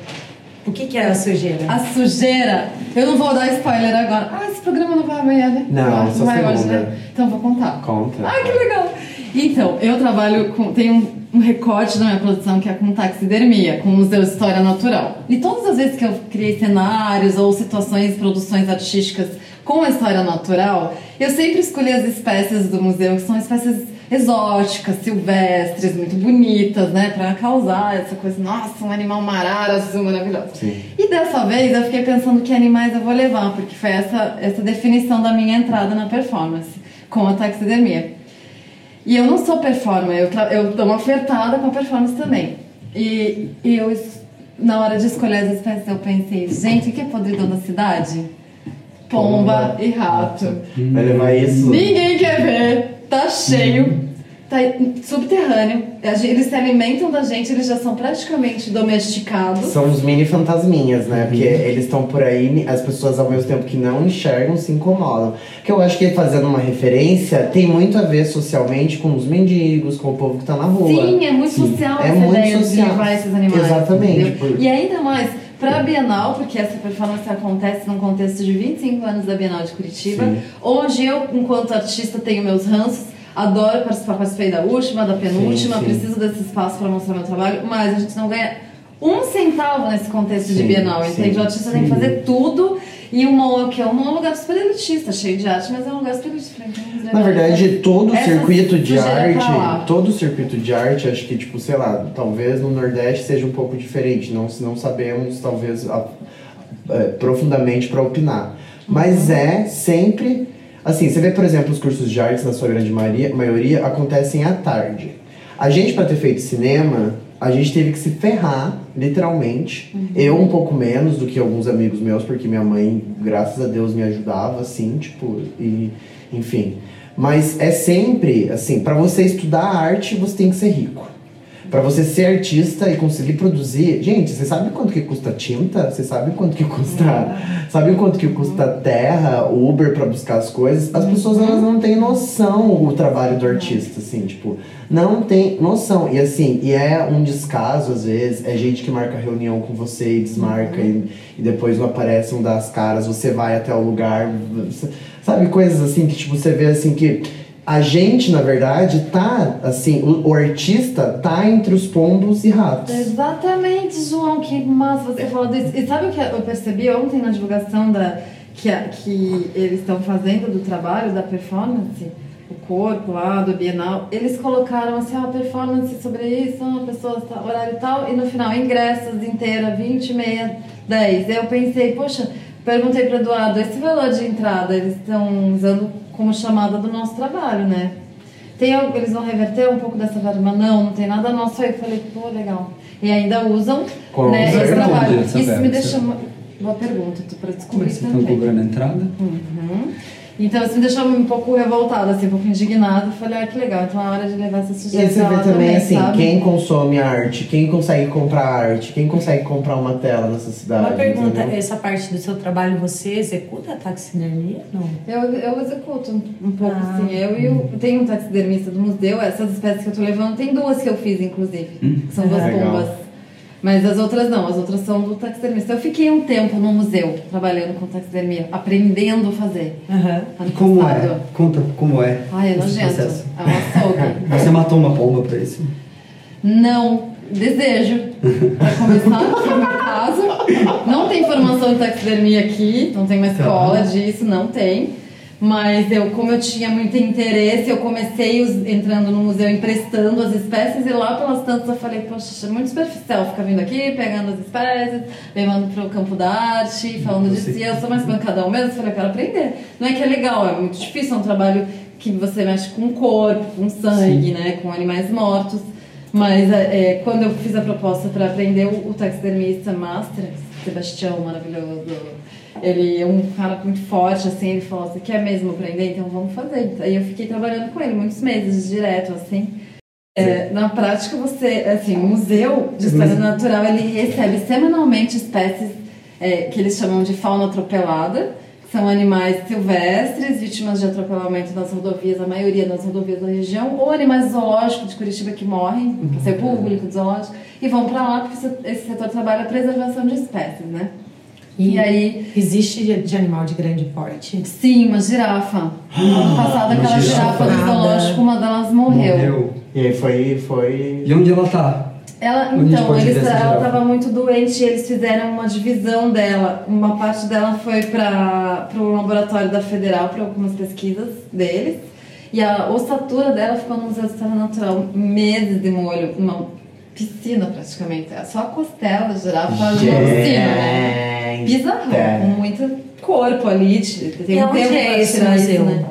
O que, que é a sujeira? a sujeira. Eu não vou dar spoiler agora. Ah, esse programa não vai amanhã, né? Não, acho que só vai hoje, segunda. né? Então vou contar. Conta. Ai, que legal! Então, eu trabalho com. Tem um, um recorte na minha produção que é com taxidermia, com o Museu de História Natural. E todas as vezes que eu criei cenários ou situações, produções artísticas com a história natural, eu sempre escolhi as espécies do museu, que são espécies exóticas, silvestres, muito bonitas, né? Pra causar essa coisa, nossa, um animal marara azul maravilhoso. Sim. E dessa vez eu fiquei pensando que animais eu vou levar, porque foi essa, essa definição da minha entrada na performance com a taxidermia. E eu não sou performer, eu, eu dou uma flertada com a performance também. E, e eu, na hora de escolher as espécies, eu pensei, gente, o que é podridão da cidade? Pomba. e rato. Vai levar isso. Ninguém quer ver, tá cheio, tá subterrâneo. Eles se alimentam da gente, eles já são praticamente domesticados. São os mini fantasminhas, né? Porque eles estão por aí, as pessoas ao mesmo tempo que não enxergam se incomodam. Que eu acho que fazendo uma referência tem muito a ver socialmente com os mendigos, com o povo que tá na rua. Sim, é muito Sim. social É essa muito ideia social. de levar esses animais. Exatamente. por- E ainda mais, para a Bienal, porque essa performance acontece num contexto de 25 anos da Bienal de Curitiba, Sim. onde eu, enquanto artista, tenho meus ranços, adoro participar, participei da última, da penúltima, Sim, sim. preciso desse espaço para mostrar meu trabalho, mas a gente não ganha um centavo nesse contexto de Sim, Bienal, sim, entende? O artista tem que fazer tudo e o MOA, que é um lugar super elitista, cheio de arte, mas é um lugar super elitista. Na verdade, todo o circuito de arte, todo o circuito de arte, acho que, tipo, sei lá, talvez no Nordeste seja um pouco diferente. Não, não sabemos, talvez, a- é, profundamente para opinar. Mas Uhum. é sempre. Assim, você vê, por exemplo, os cursos de artes, na sua grande maioria, maioria acontecem à tarde. A gente, para ter feito cinema, a gente teve que se ferrar, literalmente. Uhum. Eu um pouco menos do que alguns amigos meus, porque minha mãe, graças a Deus, me ajudava, assim, tipo, e enfim. Mas é sempre, assim, para você estudar arte, você tem que ser rico. Pra você ser artista e conseguir produzir. Gente, você sabe quanto que custa tinta? Você sabe quanto que custa. Sabe quanto que custa terra, Uber pra buscar as coisas? As pessoas elas não têm noção o trabalho do artista, assim, tipo, não tem noção. E assim, e é um descaso às vezes, é gente que marca reunião com você e desmarca e, e depois não aparece, não dá as caras, você vai até o lugar. sabe, coisas assim que tipo, você vê assim que a gente, na verdade, tá, assim, o, o artista tá entre os pombos e ratos. Exatamente, João, que massa você falou disso. E sabe o que eu percebi ontem na divulgação da, que, que eles estão fazendo do trabalho, da performance? O corpo lá, do Bienal, eles colocaram assim, ah, performance sobre isso, uma pessoa, tal, horário e tal, e no final, ingressos inteira, 20, meia, 10. Eu pensei, poxa, perguntei para Eduardo, esse valor de entrada, eles estão usando como chamada do nosso trabalho, né? Tem, algo- eles vão reverter um pouco dessa verba? Não, não tem nada nosso aí. Eu falei, pô, legal. E ainda usam né, esse trabalho. Isso me deixa uma boa pergunta, para Como é descobrir que vocês estão também. cobrando a entrada? Uhum. Então isso me deixou um pouco revoltada, assim, um pouco indignada. Falei, ah, que legal, então é hora de levar essa E sujeira aí você vê também, assim, sabe? quem consome arte, quem consegue comprar arte, quem consegue comprar uma tela nessa cidade. Uma pergunta, entendeu? essa parte do seu trabalho você executa a taxidermia? Não. Eu, eu executo um, um pouco, Ah. assim. Eu e o. Tem um taxidermista do museu, essas espécies que eu tô levando, tem duas que eu fiz, inclusive. que são duas Legal. pombas. Mas as outras não, as outras são do taxidermista. Eu fiquei um tempo no museu trabalhando com taxidermia, aprendendo a fazer. Ano Como passado. é? Conta como é. Ai, é nojento. processo. É um açougue. Você matou uma pomba pra isso? Não. Desejo. Pra começar, que é o meu caso. Não tem formação de taxidermia aqui, não tem uma escola disso, não tem. Mas eu, como eu tinha muito interesse, eu comecei us- entrando no museu emprestando as espécies e lá pelas tantas eu falei, poxa, é muito superficial ficar vindo aqui, pegando as espécies, levando pro campo da arte, falando disso. E eu sou mais bancadão mesmo, eu falei, eu quero aprender. Não é que é legal, é muito difícil, é um trabalho que você mexe com o corpo, com sangue, né, com animais mortos. Mas é, é, quando eu fiz a proposta para aprender, o, o taxidermista master, Sebastião, maravilhoso, ele é um cara muito forte, assim, ele falou, você quer mesmo aprender? Então vamos fazer. Aí eu fiquei trabalhando com ele muitos meses direto, assim. É, na prática, você, assim, o Museu de História Natural, ele recebe semanalmente espécies é, que eles chamam de fauna atropelada, que são animais silvestres, vítimas de atropelamento nas rodovias, a maioria das rodovias da região, ou animais zoológicos de Curitiba que morrem, passeio público, de zoológico, e vão para lá porque esse setor trabalha a preservação de espécies, né? E, aí, Existe de, animal de grande porte? sim, uma girafa. Ano passado, aquela girafa do zoológico, uma delas morreu. E aí foi. foi... E onde ela tá? Ela, Onde então, eles, ela estava muito doente e eles fizeram uma divisão dela. Uma parte dela foi para o laboratório da Federal para algumas pesquisas deles. E a ossatura dela ficou no Museu de História Natural meses de molho, uma piscina praticamente. É Só a costela faz uma piscina, né? Gente. Bizarro, com muito corpo ali. Tem E um onde tempo é esse isso, museu? né?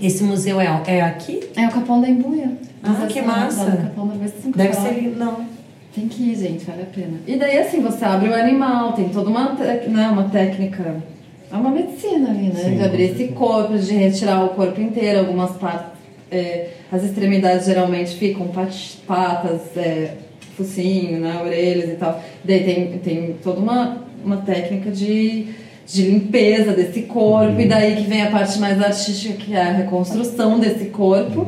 Esse museu é, é aqui? É o Capão da Embuia. Ah, que massa. Capão da Embuia, Deve falar. ser. Não. Tem que ir, gente, vale a pena. E daí, assim, você abre o animal, tem toda uma, né, uma técnica, é uma medicina ali, né? Sim, de abrir esse corpo, de retirar o corpo inteiro, algumas partes, é, as extremidades geralmente ficam pat- patas, é, focinho, né, orelhas e tal. Daí tem, tem toda uma, uma técnica de, de limpeza desse corpo, e daí que vem a parte mais artística, que é a reconstrução desse corpo.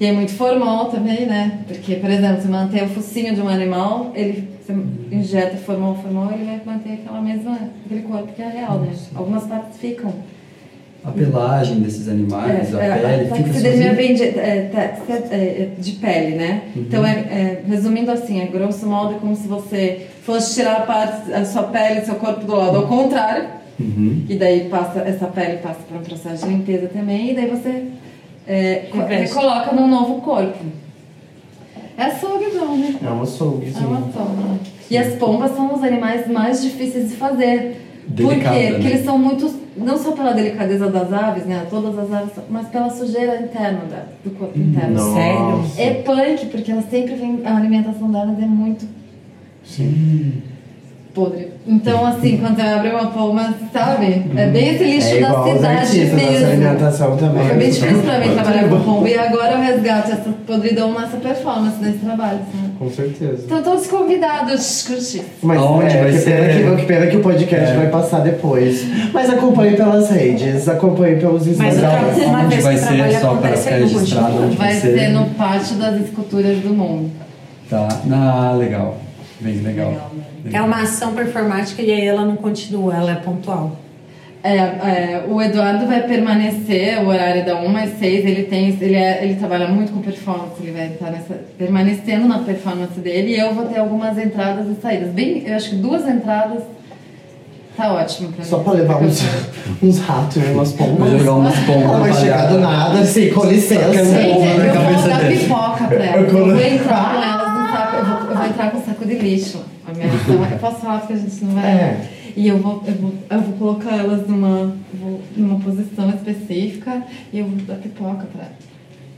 E é muito formal também, né? Porque, por exemplo, se manter o focinho de um animal, ele você injeta formol, formol, ele vai manter aquela mesma, aquele corpo que é real, né? Algumas partes ficam. A pelagem desses animais, a pele, fica taxidermia sozinha. vem de, é, tax- é, de pele, né? Então, é, é, resumindo assim, é grosso modo é como se você fosse tirar a, parte, a sua pele do seu corpo do lado ao contrário, Uhum. e daí passa, essa pele passa por um processo de limpeza também, e daí você é, coloca num novo corpo. É açouguezão, né? É uma açougue, É sim. uma açougue. E as pombas são os animais mais difíceis de fazer. Por quê? Porque né? eles são muito. Não só pela delicadeza das aves, né? Todas as aves, mas pela sujeira interna da- do corpo interno. Nossa. Sério? É punk, porque elas sempre vêm. A alimentação delas é muito podre. Então, assim, quando você abre uma pomba, sabe? É bem esse lixo É da cidade mesmo. alimentação também. Foi bem difícil pra mim trabalhar com pomba. E agora eu resgato essa podridão nessa performance nesse trabalho, sabe? Com certeza. Estão todos convidados, curtir. Mas Aonde é, vai que, ser? Pena que, que pena que o podcast É. vai passar depois. Mas acompanhe pelas redes, acompanhe pelos Mas Instagram. outra- uma Onde vez vai ser só para ficar registrado? Onde Vai ser no pátio das esculturas do mundo. Tá. Ah, legal. Bem legal. É uma ação performática e aí ela não continua, ela é pontual. É, é, o Eduardo vai permanecer, o horário da 1 às 6, ele tem, ele, é, ele trabalha muito com performance, ele vai estar nessa, permanecendo na performance dele e eu vou ter algumas entradas e saídas. Bem, eu acho que duas entradas tá ótimo pra mim. Só pra levar uns, uns ratos e umas Vou pombas. jogar umas pombas. Ela vai chegar do nada, assim, com licença. Gente, eu vou dar pipoca pra elas. Eu vou entrar com entrar com um saco de lixo. A minha é, eu posso falar porque a gente não vai. É. E eu vou, eu, vou, eu vou colocar elas numa, vou- numa posição específica e eu vou dar pipoca pra.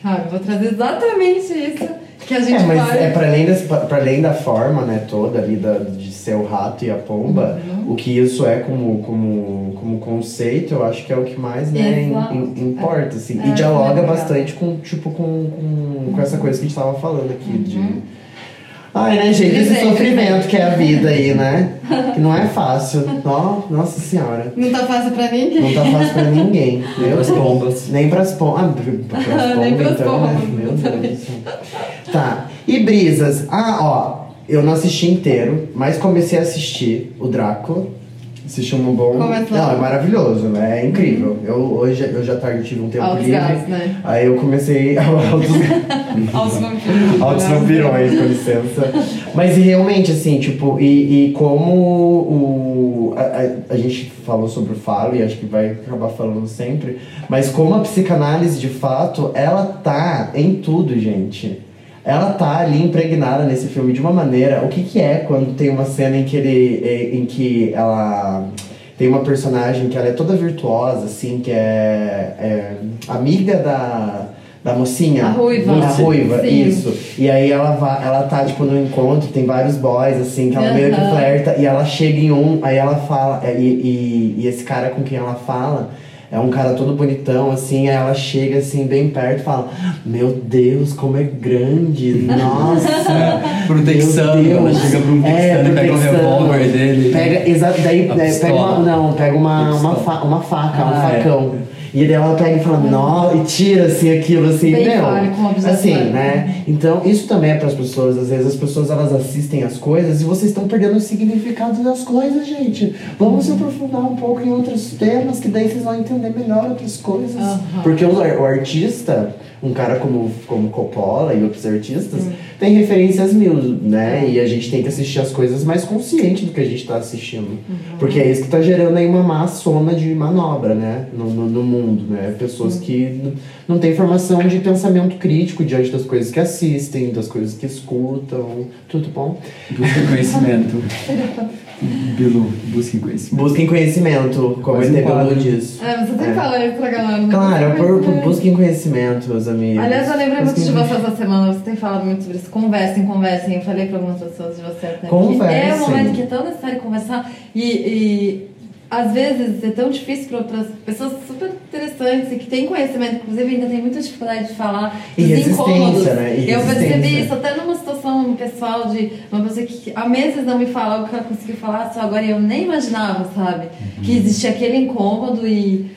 Sabe? Eu vou trazer exatamente isso que a gente É, mas faz. é para além, desse- pra além da forma, né, toda ali da, de ser o rato e a pomba, Uhum. o que isso é como, como, como conceito, eu acho que é o que mais, né, Exato. im- importa, assim. É, e dialoga é legal. bastante com, tipo, com, com, com essa coisa que a gente tava falando aqui Uhum. de... Ai, né, gente, esse sofrimento que é a vida aí, né? Que não é fácil. Nó- Nossa senhora. Não tá fácil pra ninguém. Não tá fácil pra ninguém. Pras Deus. pombas. Nem pras pombas. Ah, pras pombas, Nem pras então, né? pombas, Meu Deus. Tá. E Brisas? Ah, ó. Eu não assisti inteiro, mas comecei a assistir o Drácula. Assisti um bom. Começou. Não, é maravilhoso, né? É incrível. Eu hoje, hoje à tarde tive um tempo Altos livre. né? Aí eu comecei altos, Aos vampiros. altos vampirões, com licença. Mas realmente, assim, tipo, e, e como o. A, a- a gente falou sobre o falo e acho que vai acabar falando sempre, mas como a psicanálise de fato, ela tá em tudo, gente. Ela tá ali impregnada nesse filme de uma maneira. O que, que é quando tem uma cena em que ele. em que ela. Tem uma personagem que ela é toda virtuosa, assim, que é, é amiga da, da mocinha. A ruiva. A ruiva, Sim. isso. E aí ela vai, ela tá, tipo, no encontro, tem vários boys, assim, que ela meio que flerta, e ela chega em um, aí ela fala, e, e, e esse cara com quem ela fala é um cara todo bonitão, assim, aí ela chega assim, bem perto e fala, meu Deus, como é grande, nossa. Pro meu texano, ela Deus." chega pra um É, e pro pega o texano. revólver dele. Pega, exato, daí é, pega uma, não, pega uma, uma, fa- uma faca, um Ah, é. facão. E ela pega e fala, nó, e tira assim aquilo, assim, Bem com objeção. Assim, né? Então, isso também é para as pessoas, às vezes as pessoas elas assistem as coisas e vocês estão perdendo o significado das coisas, gente. Vamos se aprofundar um pouco em outros temas, que daí vocês vão entender melhor outras coisas. Aham. Porque o, o artista, um cara como, como Coppola e outros artistas, tem referências mil, né? E a gente tem que assistir as coisas mais consciente do que a gente tá assistindo. Porque é isso que tá gerando aí uma massona de manobra, né? No, no, no mundo, né? Pessoas que não têm formação de pensamento crítico diante das coisas que assistem, das coisas que escutam. Tudo bom? Busquem conhecimento. Bilu, busquem conhecimento. Busquem conhecimento, como Mais o. Bilu diz. É, você tem É. que falar isso pra galera. né? Claro, Busquem por, por, conhecimento. busquem conhecimento, meus amigos. Aliás, eu lembrei muito de você essa semana, você tem falado muito sobre isso. Conversem, conversem. Eu falei pra algumas pessoas de você até. que Conversem. É um momento que é tão necessário conversar e. e às vezes é tão difícil para as pessoas super interessantes e que têm conhecimento, inclusive ainda tem muita dificuldade de falar E dos resistência, incômodos. né? E eu percebi isso até numa situação pessoal de uma pessoa que há meses não me fala algo que ela conseguiu falar só agora e eu nem imaginava, sabe? Que existia aquele incômodo e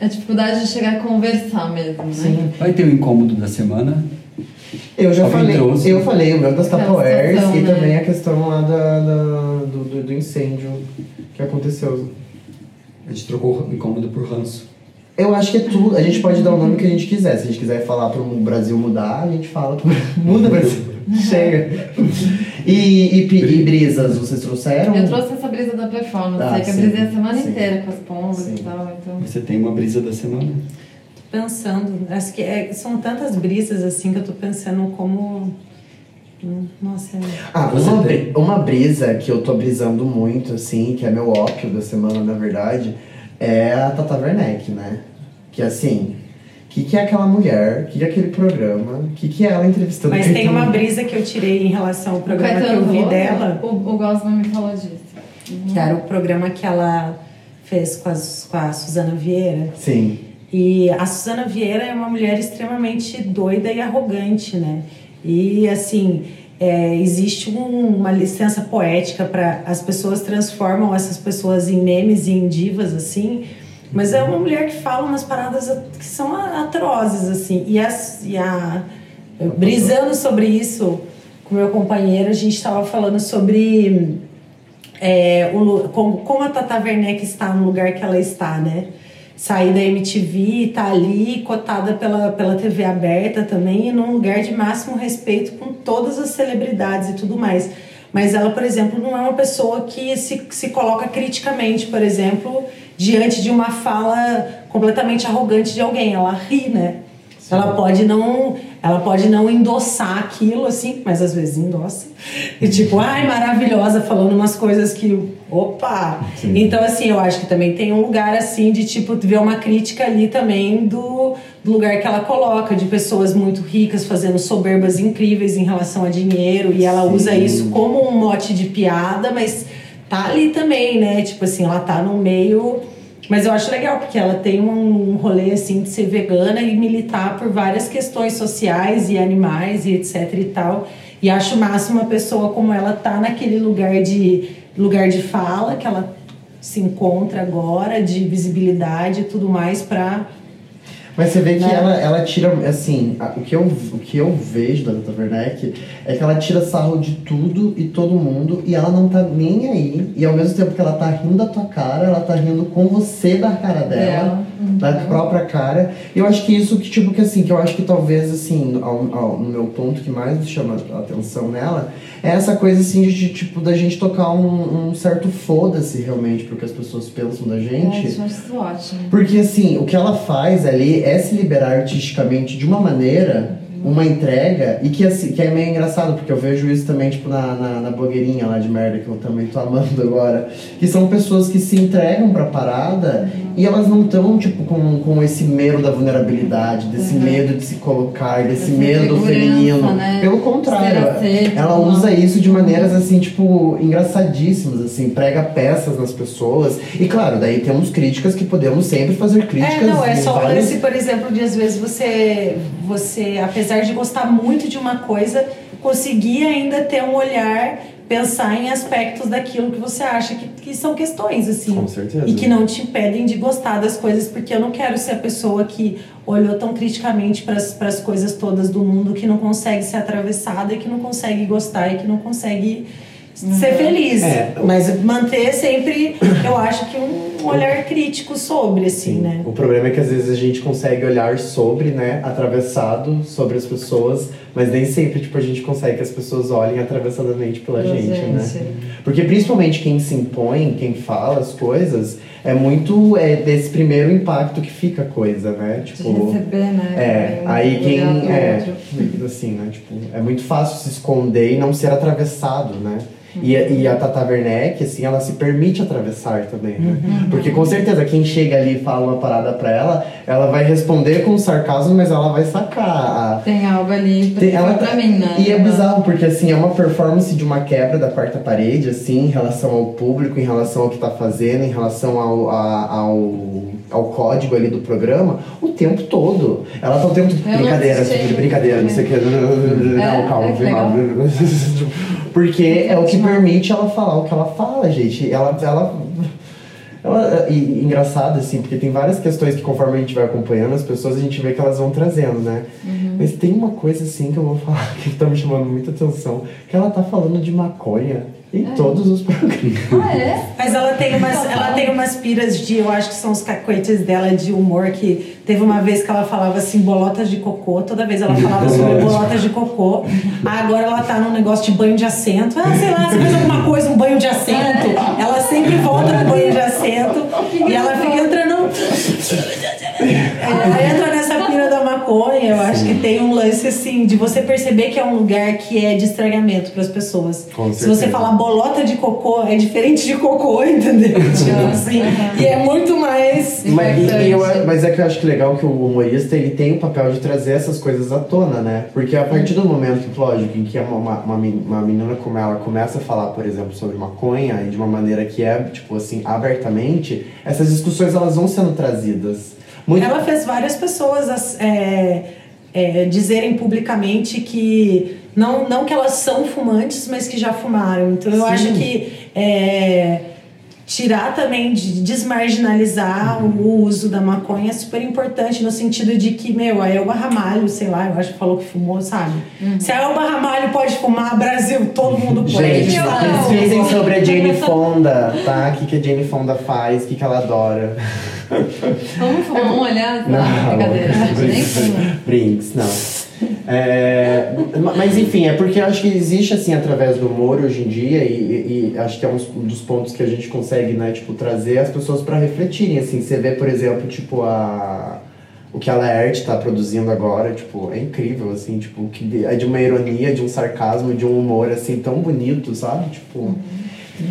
a dificuldade de chegar a conversar mesmo, né? Sim. Vai ter o incômodo da semana. Eu já Alguém falei, trouxe? eu falei o meu das Tupperwares e né? também a questão lá da, da- do, do, do incêndio que aconteceu. A gente trocou o incômodo por ranço. Eu acho que é tudo. A gente pode dar o nome que a gente quiser. Se a gente quiser falar para o Brasil mudar, a gente fala pro muda Brasil. Chega. E, e, e brisas, vocês trouxeram? Eu trouxe essa brisa da performance, Ah, que eu sim, brisei a semana sim. inteira com as pombas Sim. e tal, então... Você tem uma brisa da semana? Pensando, acho que é- são tantas brisas assim que eu tô pensando como. Nossa, é. Ah, uma, uma brisa que eu tô brisando muito, assim, que é meu ópio da semana, na verdade, é a Tata Werneck, né? Que assim, o que, que é aquela mulher? O que, que é aquele programa? O que, que é ela entrevistando Mas tem uma brisa que eu tirei em relação ao programa que eu vi dela, O, o Gosman me falou disso. que era o programa que ela fez com, as, com a Suzana Vieira. Sim. E a Suzana Vieira é uma mulher extremamente doida e arrogante, né? E assim, é, existe um- uma licença poética para as pessoas transformam essas pessoas em memes e em divas, assim. Mas é uma mulher que fala umas paradas que são atrozes, assim. E, as, e a. Brisando sobre isso com meu companheiro, a gente estava falando sobre é, o como, como a Tata Werneck está no lugar que ela está, né? Sair da MTV, tá ali, cotada pela, pela TV aberta também, e num lugar de máximo respeito com todas as celebridades e tudo mais. Mas ela, por exemplo, não é uma pessoa que se, se coloca criticamente, por exemplo, diante de uma fala completamente arrogante de alguém. Ela ri, né? Ela pode não, ela pode não endossar aquilo assim, mas às vezes endossa. E tipo, ai, maravilhosa, falando umas coisas que, opa. Então assim, eu acho que também tem um lugar assim de tipo ver uma crítica ali também do, do lugar que ela coloca de pessoas muito ricas fazendo soberbas incríveis em relação a dinheiro e ela usa isso como um mote de piada, mas tá ali também, né? Tipo assim, ela tá no meio mas eu acho legal, porque ela tem um rolê assim de ser vegana e militar por várias questões sociais e animais e etc e tal. E acho máximo uma pessoa como ela tá naquele lugar de lugar de fala que ela se encontra agora, de visibilidade e tudo mais pra Mas você vê que Né? ela, ela tira, assim, a- o que, eu, o que eu vejo da Tata Werneck é que ela tira sarro de tudo e todo mundo e ela não tá nem aí. E ao mesmo tempo que ela tá rindo da tua cara, ela tá rindo com você da cara dela, Dela, uhum. da própria cara. E eu acho que isso que, tipo, que assim, que eu acho que talvez, assim, ao, ao- no meu ponto que mais me chama a atenção nela, é essa coisa, assim, de, tipo, da gente tocar um, um certo foda-se realmente pro que as pessoas pensam da É, gente. acho isso ótimo. Porque assim, o que ela faz ali é se liberar artisticamente de uma maneira, uma entrega, e que, assim, que é meio engraçado, porque eu vejo isso também, tipo, na, na, na blogueirinha lá de merda, que eu também tô amando agora. Que são pessoas que se entregam pra parada e elas não estão, tipo, com, com esse medo da vulnerabilidade, desse medo de se colocar, desse Essa medo feminino. né? Pelo contrário, aceito, ela não. usa isso de maneiras assim, tipo, engraçadíssimas, assim, prega peças nas pessoas. E claro, daí temos críticas que podemos sempre fazer críticas. É, não, é só o vários- lance, por exemplo, de às vezes você, você, apesar de gostar muito de uma coisa, conseguir ainda ter um olhar, pensar em aspectos daquilo que você acha que, que são questões, assim. Com certeza. E que não te impedem de gostar das coisas, porque eu não quero ser a pessoa que olhou tão criticamente para as coisas todas do mundo que não consegue ser atravessada e que não consegue gostar e que não consegue ser feliz. É. Mas manter sempre, eu acho que um olhar crítico sobre, assim, né? O problema é que às vezes a gente consegue olhar sobre, né, atravessado sobre as pessoas, mas nem sempre, tipo, a gente consegue que as pessoas olhem atravessadamente pela gente, né? gente. Porque principalmente quem se impõe, quem fala as coisas, é muito é, desse primeiro impacto que fica a coisa, né? De Tipo, receber, né? É, Um aí quem. É, assim, né? Tipo, é muito fácil se esconder e não ser atravessado, né? E, a- e a Tata Werneck, assim, ela se permite atravessar também, né? Porque com certeza quem chega ali e fala uma parada pra ela, ela vai responder com sarcasmo, mas ela vai sacar Tem algo ali pra, tem- ela pra tá- mim, né? E é bizarro, porque assim, é uma performance de uma quebra da quarta parede, assim, em relação ao público, em relação ao que tá fazendo, em relação ao, a- ao, ao código ali do programa, o tempo todo. Ela tá o tempo todo. Brincadeira, tipo, brincadeira, não sei o que. Não, calma, é mal. Porque é o que permite ela falar o que ela fala, gente. Ela. ela ela, e, engraçado, assim, porque tem várias questões que conforme a gente vai acompanhando as pessoas, a gente vê que elas vão trazendo, né? Mas tem uma coisa assim que eu vou falar que tá me chamando muita atenção, que ela tá falando de maconha em todos os programas. Ah, é? Mas ela tem umas, ela tem umas piras de, eu acho que são os cacoetes dela de humor que teve uma vez que ela falava assim, bolotas de cocô, toda vez ela falava sobre bolotas de cocô. Agora ela tá num negócio de banho de assento. Ah, sei lá, você faz alguma coisa, um banho de assento. Ela sempre volta no banho de assento e ela fica entrando. Ela entra maconha, eu acho que tem um lance assim de você perceber que é um lugar que é de estranhamento para as pessoas. Com Se você falar bolota de cocô, é diferente de cocô, entendeu? Tipo assim, e é muito mais. Mas, e- e eu- mas é que eu acho que legal que o humorista ele tem o papel de trazer essas coisas à tona, né? Porque a partir do momento, lógico, em que uma, uma, uma menina como ela começa a falar, por exemplo, sobre maconha e de uma maneira que é, tipo assim, abertamente, essas discussões elas vão sendo trazidas. Muito... Ela fez várias pessoas as- é, é, dizerem publicamente que. Não, não que elas são fumantes, mas que já fumaram. Então eu Sim. acho que. é, tirar também, de desmarginalizar o uso da maconha é super importante no sentido de que, meu, a Elba Ramalho, sei lá, eu acho que falou que fumou, sabe? Se a Elba Ramalho pode fumar, Brasil, todo mundo pode. Gente, sabe? pesquisem sobre a Jane Fonda, tá? O que, que a Jane Fonda faz, o que, que ela adora. Vamos, vamos olhar? Não, brincadeira. Nem fuma. Brinks, não. É, ma- mas enfim, é porque eu acho que existe assim através do humor hoje em dia e, e- acho que é um dos pontos que a gente consegue, né, tipo, trazer as pessoas para refletirem, assim, você vê, por exemplo, tipo a o que a Laerte tá produzindo agora, tipo, é incrível, assim, tipo, que é de uma ironia, de um sarcasmo, de um humor, assim, tão bonito, sabe? Tipo,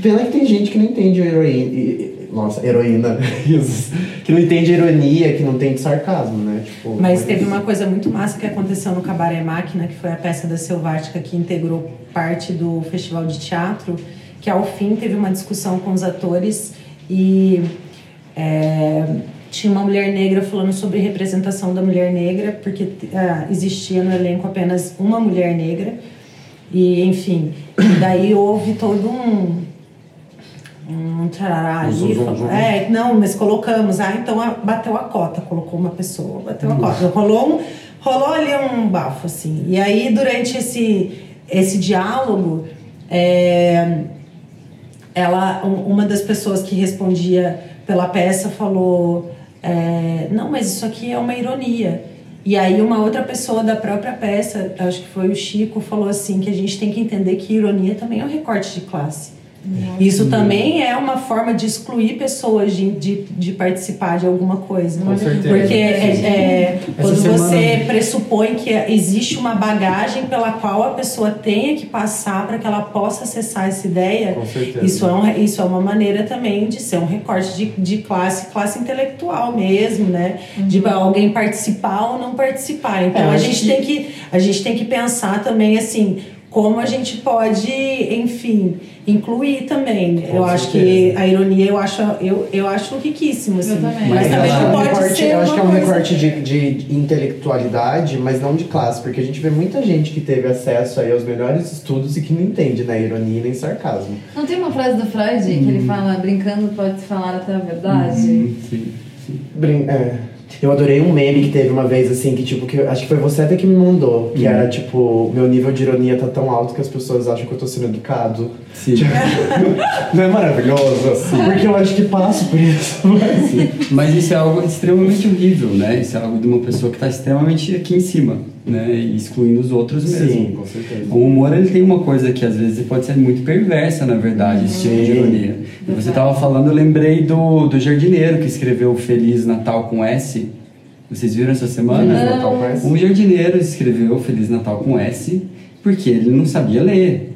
pena que tem gente que não entende heroína, nossa, heroína, que não entende ironia, que não entende sarcasmo, né? Tipo, Mas teve uma coisa muito massa que aconteceu no Cabaré Máquina, que foi a peça da Selvática que integrou parte do festival de teatro, que ao fim teve uma discussão com os atores e é, tinha uma mulher negra falando sobre representação da mulher negra, porque ah, existia no elenco apenas uma mulher negra. E, enfim, daí houve todo um, um trará ali. É, não, mas colocamos. Ah, então bateu a cota, colocou uma pessoa, bateu a cota. Rolou, um, rolou ali um bafo, assim. E aí, durante esse, esse diálogo, é, ela, um- uma das pessoas que respondia pela peça falou: é, Não, mas isso aqui é uma ironia. E aí, uma outra pessoa da própria peça, acho que foi o Chico, falou assim: que a gente tem que entender que ironia também é um recorte de classe. Isso também é uma forma de excluir pessoas de, de, de participar de alguma coisa. Com certeza. Porque é, é, quando semana- você pressupõe que existe uma bagagem pela qual a pessoa tenha que passar para que ela possa acessar essa ideia, isso é, um, isso é uma maneira também de ser um recorte de, de classe, classe intelectual mesmo, né? De alguém participar ou não participar. Então É, a gente que- tem que a gente tem que pensar também assim como a gente pode, enfim, incluir também. Com eu acho que certeza. a ironia eu acho eu, eu acho riquíssimo assim. Eu também. Mas Mas também eu acho que é não um pode recorte, ser eu acho que é um recorte de, de intelectualidade, mas não de classe, porque a gente vê muita gente que teve acesso aí aos melhores estudos e que não entende, né, ironia nem sarcasmo. Não tem uma frase do Freud que ele fala, brincando pode se falar até a verdade? Sim, sim. Brin é. Eu adorei um meme que teve uma vez, assim, que tipo, que eu- acho que foi você até que me mandou, que era tipo, meu nível de ironia tá tão alto que as pessoas acham que eu tô sendo educado. Sim. Não é maravilhoso? Porque eu acho que passo por isso. Mas... Mas isso é algo extremamente horrível, né? Isso é algo de uma pessoa que está extremamente aqui em cima, né? Excluindo os outros mesmo. Sim, com certeza. O humor ele tem uma coisa que às vezes pode ser muito perversa, na verdade, esse tipo de ironia. E você estava falando, eu lembrei do, do jardineiro que escreveu Feliz Natal com S. Vocês viram essa semana? Feliz Natal com S. Um jardineiro escreveu Feliz Natal com S porque ele não sabia ler.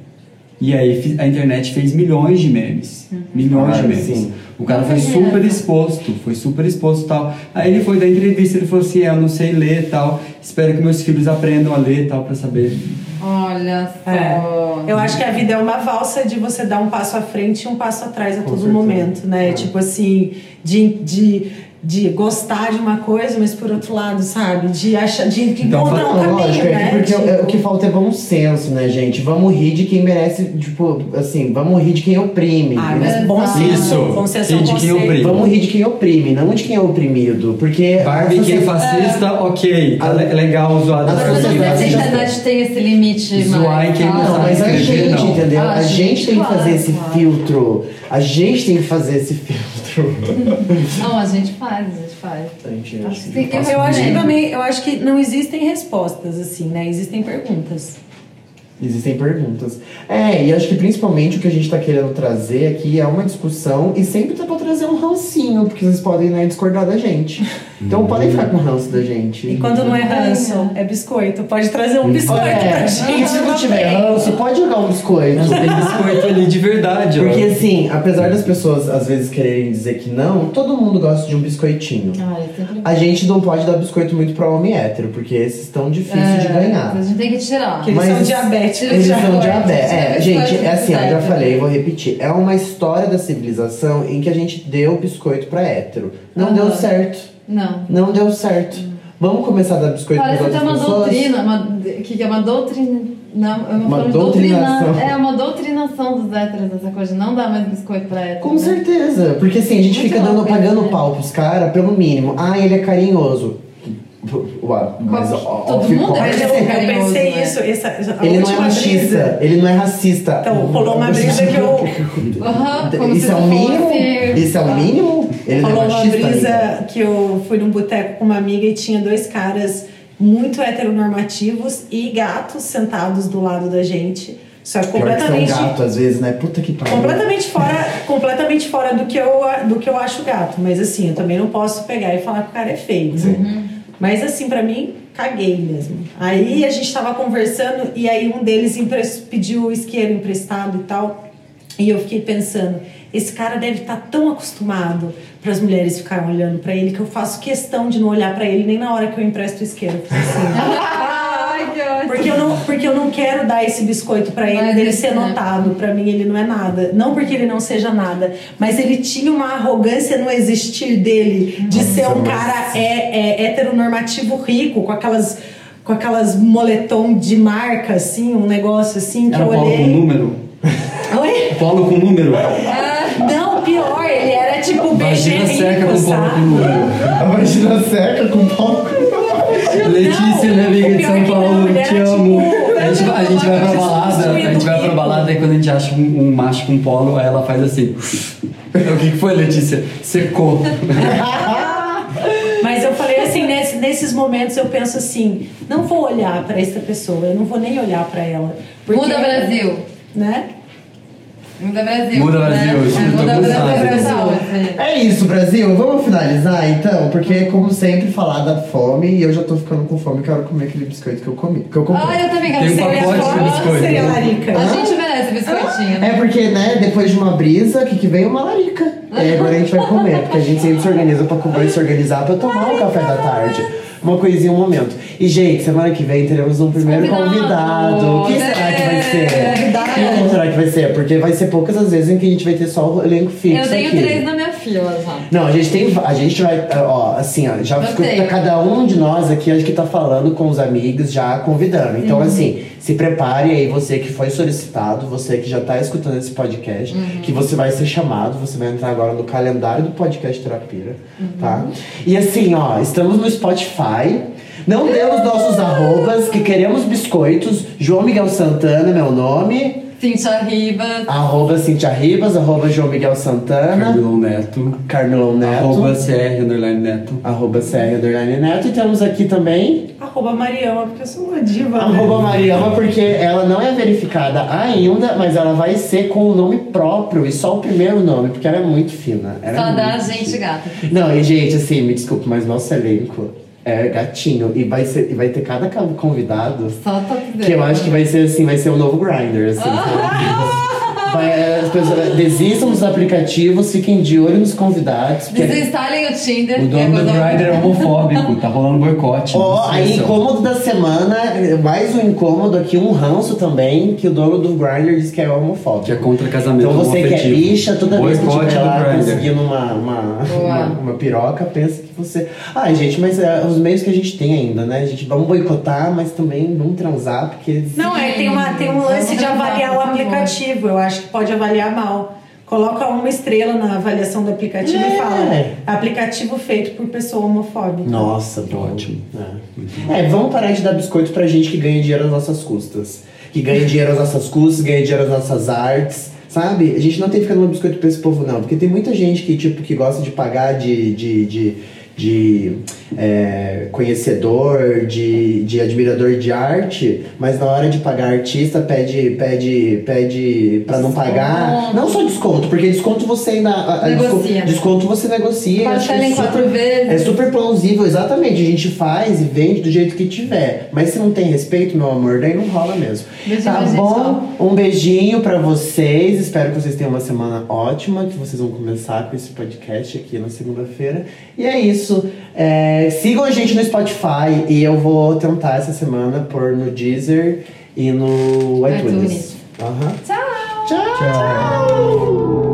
E aí a internet fez milhões de memes. Milhões Ah, de memes. sim. O cara foi super exposto, foi super exposto e tal. Aí ele foi dar entrevista, ele falou assim, é, eu não sei ler e tal, espero que meus filhos aprendam a ler e tal, pra saber. Olha só. É. Eu acho que a vida é uma valsa de você dar um passo à frente e um passo atrás a Com todo certeza. momento, né? É. Tipo assim, de, de, de gostar de uma coisa, mas por outro lado, sabe? De, achar, de Então, encontrar um Não, caminho, lógico, é né? que porque Tipo, o- o que falta é bom senso, né, gente? Vamos rir de quem merece, tipo, assim, vamos rir de quem oprime. Ah, mas Exato. bom senso. Isso. Bom senso são E de quem oprime. Vamos rir de quem oprime, não de quem é oprimido. Porque. Barbie, quem é fascista, ok. Tá le- legal zoar das Mas pessoas a sociedade- internet tem esse limite Zoar quem não? Não, mas a gente, não. entendeu? Ah, a gente gente, tem que claro, fazer esse claro. filtro. A gente tem que fazer esse filtro. Não, a gente faz, a gente faz. A gente- Acho que tem- Eu, eu acho que também, eu acho que não existem respostas, assim, né? Existem perguntas. Existem perguntas. É, e acho que principalmente o que a gente tá querendo trazer aqui é uma discussão e sempre tá pra trazer um rancinho, porque vocês podem né, discordar da gente. Então podem ficar com ranço da gente. E quando não é ranço, é biscoito. Pode trazer um biscoito É, pra e gente. se não tiver ranço, pode jogar um biscoito. Tem biscoito ali de verdade, ó. Porque assim, apesar das pessoas às vezes quererem dizer que não, todo mundo gosta de um biscoitinho. Eu sempre... A gente não pode dar biscoito muito pra homem hétero, porque esses estão difíceis de É, ganhar. A gente tem que tirar. Que eles Mas são diabéticos. Eles Já são já É, gente, é assim, ó, eu já falei, vou repetir. É uma história da civilização em que a gente deu biscoito pra hétero. Não Aham. deu certo. Não. Não deu certo. Vamos começar a dar biscoito Parece para até uma pessoas? doutrina, uma, que é uma doutrina. Não, é uma, Uma doutrinação. doutrinar- É uma doutrinação dos héteros, essa coisa de não dar mais biscoito pra hétero. Com né? certeza. Porque assim, a gente Muito fica dando, pagando né? pau pros caras pelo mínimo. Ah, ele é carinhoso. Ué, mas ó, Todo mundo é Mas eu, eu carinhoso, pensei né? isso. Essa, Ele não é machista, brisa- ele não é racista. Então, rolou uma brisa que eu- Aham, como Isso é o mínimo? Isso é o mínimo? Ele é Falou uma machista brisa ainda. que eu fui num boteco com uma amiga e tinha dois caras muito heteronormativos e gatos sentados do lado da gente. Só que Pior que são completamente. gato às vezes, né? Puta que pariu. Completamente fora, completamente fora do, que eu, do que eu acho gato. Mas assim, eu também não posso pegar e falar que o cara é feio. né? Mas assim, pra mim, caguei mesmo. Aí a gente tava conversando e aí um deles pediu o isqueiro emprestado e tal. E eu fiquei pensando, esse cara deve estar tão acostumado para as mulheres ficarem olhando pra ele que eu faço questão de não olhar pra ele nem na hora que eu empresto o isqueiro. Assim. Porque eu não, porque eu não quero dar esse biscoito pra ele, Mas dele ser né? notado. Pra mim ele não é nada. Não porque ele não seja nada, mas ele tinha uma arrogância no existir dele de ser um cara é, é, heteronormativo rico, com aquelas com aquelas moletom de marca assim, um negócio assim que Era eu olhei. número. Paulo com número. Não, pior, ele era tipo Vagina BG seca rico, com Paulo com número. A vagina seca com pau. Letícia, minha amiga de São Paulo, não, te amo. tipo- A gente, a gente vai pra balada, a gente vai pra balada e quando a gente acha um, um macho com polo, aí ela faz assim. O que que foi, Letícia? Secou. Mas eu falei assim, nesse- nesses momentos eu penso assim, não vou olhar pra essa pessoa, eu não vou nem olhar pra ela. porque- Muda Brasil. Né? Muda Brasil. Muda Brasil, né? isso É, eu tô Muda. Brasil. É isso, Brasil. Vamos finalizar então? Porque, como sempre, falar da fome e eu já tô ficando com fome, quero comer aquele biscoito que eu comi. Que eu comprei. Ah, eu também quero Tem um pacote de biscoito. seria larica. A gente merece biscoitinho. né? É porque, né, depois de uma brisa, o que, que vem? Uma larica. E agora a gente vai comer, porque a gente sempre se organiza pra comer, se organizar pra tomar um café da tarde. Uma coisinha, um momento. E, gente, semana que vem teremos um primeiro Convidado. convidado. Quem será que vai ser? Quem será que vai ser? Porque vai ser poucas as vezes em que a gente vai ter só o elenco fixo Eu tenho aqui. três na minha já. Não, a gente tem. A gente vai, ó, assim, ó, já ficou pra cada um de nós aqui, acho que tá falando com os amigos, já convidando. Então, assim, se prepare aí, você que foi solicitado, você que já tá escutando esse podcast, que você vai ser chamado, você vai entrar agora no calendário do podcast Terapia, tá? E assim, ó, estamos no Spotify. Não demos nossos arrobas, que queremos biscoitos. João Miguel Santana, meu nome. Cintia Ribas. Arroba Cintia Ribas, arroba João Miguel Santana. Carmelão Neto. Carmelão Neto. Arroba CR underline Neto. Arroba CR Underline Neto. E temos aqui também Arroba Mariama, porque eu sou uma diva. né? arroba Mariama, porque ela não é verificada ainda, mas ela vai ser com o nome próprio e só o primeiro nome, porque ela é muito fina. Ela Só é dá muito gente fina. gata. Não, e gente, assim, me desculpe, mas nosso elenco é gatinho. E vai, ser, e vai ter cada convidado Só top que eu acho que vai ser assim, vai ser o novo Grindr, assim. sabe? Vai, as pessoas desistam dos aplicativos, fiquem de olho nos convidados. Desinstalem o Tinder. O é dono do Grindr é homofóbico, tá rolando boicote. Ó, sei aí incômodo da semana, mais um incômodo aqui, um ranço também, que o dono do Grindr diz que é homofóbico. Que é contra casamento Então você que é bicha, toda vez que Boicote tiver lá Grindr. conseguindo uma, uma, uma, uma piroca, pensa que você. Ai, gente, mas é, os meios que a gente tem ainda, né? A gente vamos boicotar, mas também vamos transar, porque. Não, é, tem, uma, tem um lance de avaliar o aplicativo. Eu acho que pode avaliar mal. coloca uma estrela na avaliação do aplicativo É. e fala aplicativo feito por pessoa homofóbica. Nossa, ótimo. É. É, vamos parar de dar biscoito pra gente que ganha dinheiro às nossas custas. Que ganha dinheiro às nossas custas, ganha dinheiro às nossas artes. Sabe? A gente não tem que ficar dando biscoito pra esse povo, não. Porque tem muita gente que, tipo, que gosta de pagar de. de, de de é, conhecedor, de, de admirador de arte, mas na hora de pagar artista pede pede pede para não pagar. Não só desconto, porque desconto você ainda Negocia. desconto, você negocia. Parcela em quatro super- vezes. É super plausível, exatamente. A gente faz e vende do jeito que tiver. Mas se não tem respeito, meu amor, daí não rola mesmo. Beijinho, tá bom? Um beijinho pra vocês. Espero que vocês tenham uma semana ótima, que vocês vão começar com esse podcast aqui na segunda-feira. E é isso. É, sigam a gente no Spotify e eu vou tentar essa semana pôr no Deezer e no iTunes. iTunes. Aham. Tchau! Tchau! Tchau.